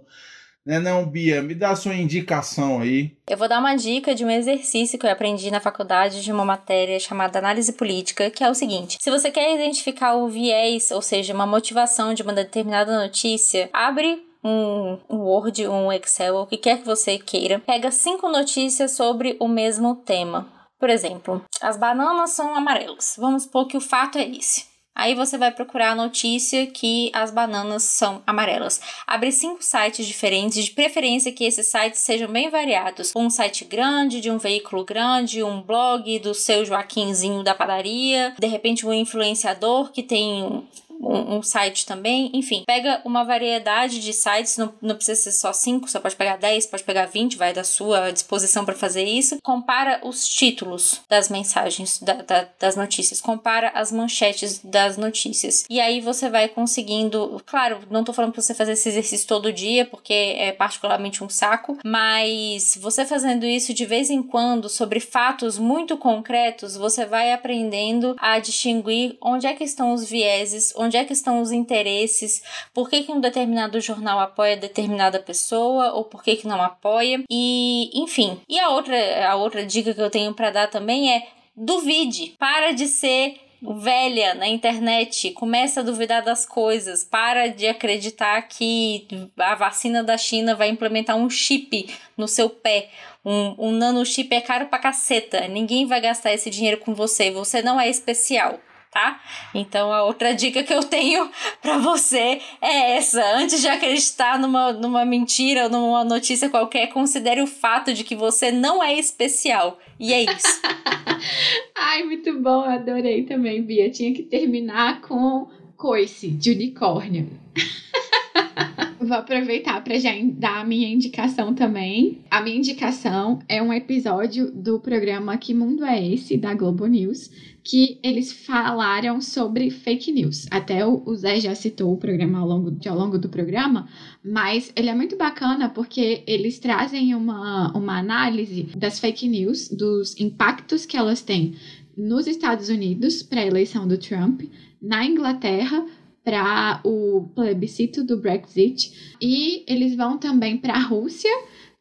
Né não, Bia? Me dá a sua indicação aí. Eu vou dar uma dica de um exercício que eu aprendi na faculdade de uma matéria chamada Análise Política, que é o seguinte: se você quer identificar o viés, ou seja, uma motivação de uma determinada notícia, abre um, Word, um Excel, o que quer que você queira, pega cinco notícias sobre o mesmo tema. Por exemplo, as bananas são amarelas. Vamos supor que o fato é esse. Aí você vai procurar a notícia que as bananas são amarelas. Abre cinco sites diferentes, de preferência que esses sites sejam bem variados. Um site grande, de um veículo grande, um blog do seu Joaquinzinho da padaria, de repente um influenciador que tem um, um, site também, enfim, pega uma variedade de sites, não, não precisa ser só 5, você pode pegar 10, pode pegar 20, vai da sua disposição para fazer isso. Compara os títulos das mensagens, da, da, das notícias, compara as manchetes das notícias. E aí você vai conseguindo, claro, não tô falando pra você fazer esse exercício todo dia, porque é particularmente um saco, mas você fazendo isso de vez em quando sobre fatos muito concretos, você vai aprendendo a distinguir onde é que estão os vieses, onde onde é que estão os interesses, por que, que um determinado jornal apoia determinada pessoa ou por que, que não apoia. E, enfim. E a outra, a outra dica que eu tenho para dar também é duvide, para de ser velha na internet, começa a duvidar das coisas, para de acreditar que a vacina da China vai implementar um chip no seu pé. Um, um nanochip é caro pra caceta. Ninguém vai gastar esse dinheiro com você. Você não é especial tá? Então a outra dica que eu tenho [LAUGHS] para você é essa: antes de acreditar numa, numa mentira ou numa notícia qualquer, considere o fato de que você não é especial. E é isso. [LAUGHS] Ai, muito bom, adorei também, Bia. Tinha que terminar com coice de unicórnio. [LAUGHS] Vou aproveitar para já dar a minha indicação também. A minha indicação é um episódio do programa Que Mundo é Esse, da Globo News, que eles falaram sobre fake news. Até o Zé já citou o programa ao longo, ao longo do programa, mas ele é muito bacana porque eles trazem uma, uma análise das fake news, dos impactos que elas têm nos Estados Unidos para a eleição do Trump, na Inglaterra para o plebiscito do Brexit e eles vão também para a Rússia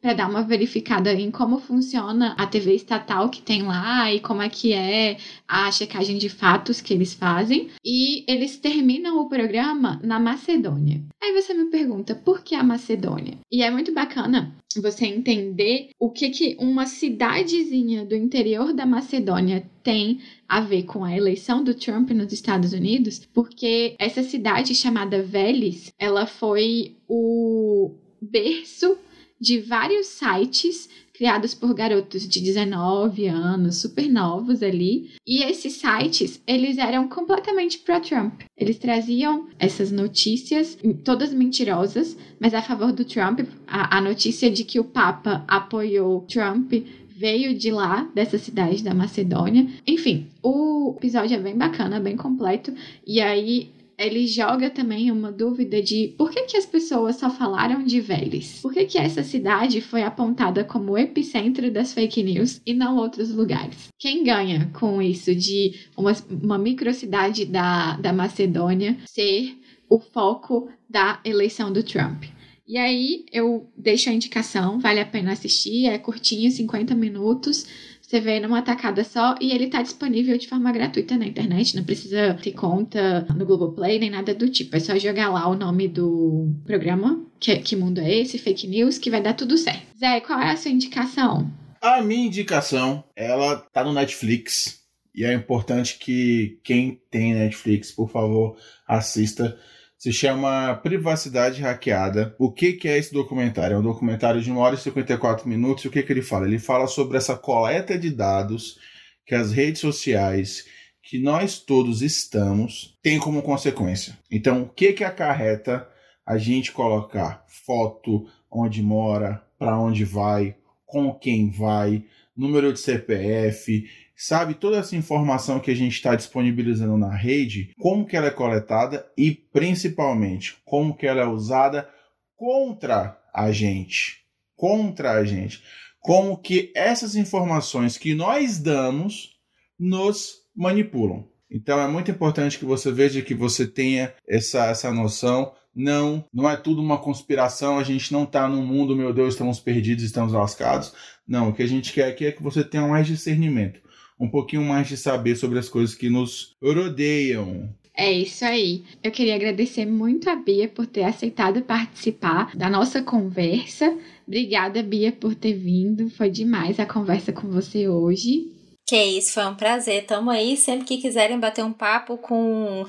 para dar uma verificada em como funciona a TV estatal que tem lá e como é que é a checagem de fatos que eles fazem. E eles terminam o programa na Macedônia. Aí você me pergunta, por que a Macedônia? E é muito bacana você entender o que, que uma cidadezinha do interior da Macedônia tem a ver com a eleição do Trump nos Estados Unidos, porque essa cidade chamada Veles, ela foi o berço de vários sites criados por garotos de 19 anos, super novos ali. E esses sites, eles eram completamente pró-Trump. Eles traziam essas notícias, todas mentirosas, mas a favor do Trump. A, a notícia de que o Papa apoiou Trump veio de lá, dessa cidade da Macedônia. Enfim, o episódio é bem bacana, bem completo. E aí ele joga também uma dúvida de por que, que as pessoas só falaram de Vélez? Por que, que essa cidade foi apontada como o epicentro das fake news e não outros lugares? Quem ganha com isso de uma, uma microcidade da, da Macedônia ser o foco da eleição do Trump? E aí eu deixo a indicação, vale a pena assistir, é curtinho, 50 minutos você vê numa tacada só e ele tá disponível de forma gratuita na internet, não precisa ter conta no Google Play nem nada do tipo. É só jogar lá o nome do programa, que, que mundo é esse, fake news, que vai dar tudo certo. Zé, qual é a sua indicação? A minha indicação, ela tá no Netflix. E é importante que quem tem Netflix, por favor, assista se chama Privacidade Hackeada. O que, que é esse documentário? É um documentário de 1 hora e 54 minutos. E o que, que ele fala? Ele fala sobre essa coleta de dados que as redes sociais, que nós todos estamos, têm como consequência. Então, o que, que acarreta a gente colocar foto, onde mora, para onde vai, com quem vai, número de CPF, sabe toda essa informação que a gente está disponibilizando na rede, como que ela é coletada e principalmente como que ela é usada contra a gente, contra a gente, como que essas informações que nós damos nos manipulam. Então é muito importante que você veja que você tenha essa, essa noção. Não, não é tudo uma conspiração, a gente não está no mundo, meu Deus, estamos perdidos, estamos lascados. Não, o que a gente quer aqui é que você tenha mais discernimento um pouquinho mais de saber sobre as coisas que nos rodeiam. É isso aí. Eu queria agradecer muito a Bia por ter aceitado participar da nossa conversa. Obrigada, Bia, por ter vindo. Foi demais a conversa com você hoje. Que isso, foi um prazer. Tamo aí. Sempre que quiserem bater um papo com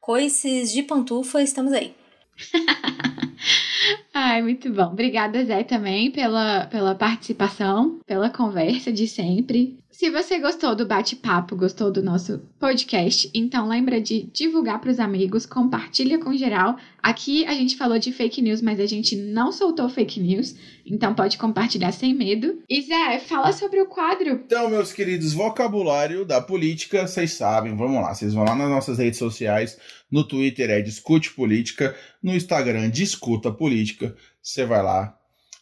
coices de pantufa, estamos aí. [LAUGHS] Ai, muito bom. Obrigada, Zé, também pela, pela participação, pela conversa de sempre. Se você gostou do bate-papo, gostou do nosso podcast, então lembra de divulgar para os amigos, compartilha com geral. Aqui a gente falou de fake news, mas a gente não soltou fake news, então pode compartilhar sem medo. E Zé, fala sobre o quadro. Então, meus queridos, vocabulário da política, vocês sabem, vamos lá, vocês vão lá nas nossas redes sociais, no Twitter é Discute Política, no Instagram Discuta Política, você vai lá,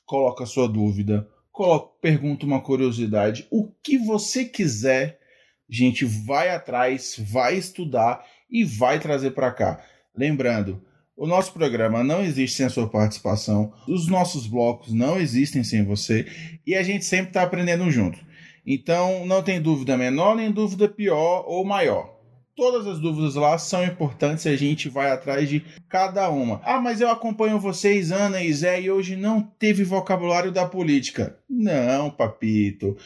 coloca a sua dúvida, coloca, pergunta uma curiosidade, o que você quiser, gente vai atrás, vai estudar e vai trazer para cá. Lembrando, o nosso programa não existe sem a sua participação, os nossos blocos não existem sem você e a gente sempre está aprendendo junto. Então, não tem dúvida menor nem dúvida pior ou maior. Todas as dúvidas lá são importantes e a gente vai atrás de cada uma. Ah, mas eu acompanho vocês, Ana e Zé, e hoje não teve vocabulário da política. Não, papito.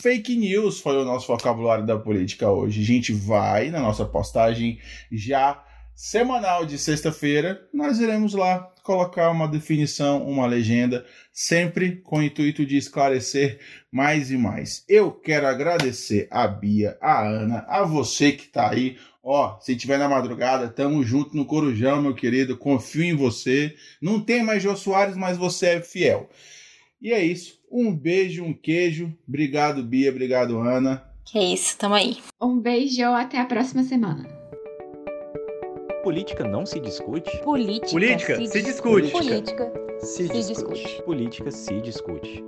Fake news foi o nosso vocabulário da política hoje. A gente vai na nossa postagem já semanal de sexta-feira, nós iremos lá colocar uma definição, uma legenda, sempre com o intuito de esclarecer mais e mais. Eu quero agradecer a Bia, a Ana, a você que está aí. Ó, se tiver na madrugada, tamo junto no Corujão, meu querido. Confio em você. Não tem mais Jô Soares, mas você é fiel. E é isso. Um beijo, um queijo. Obrigado, Bia. Obrigado, Ana. Que isso, tamo aí. Um beijo, até a próxima semana política não se discute? Política, política se, se discute. Política se, se discute. discute. Política se discute.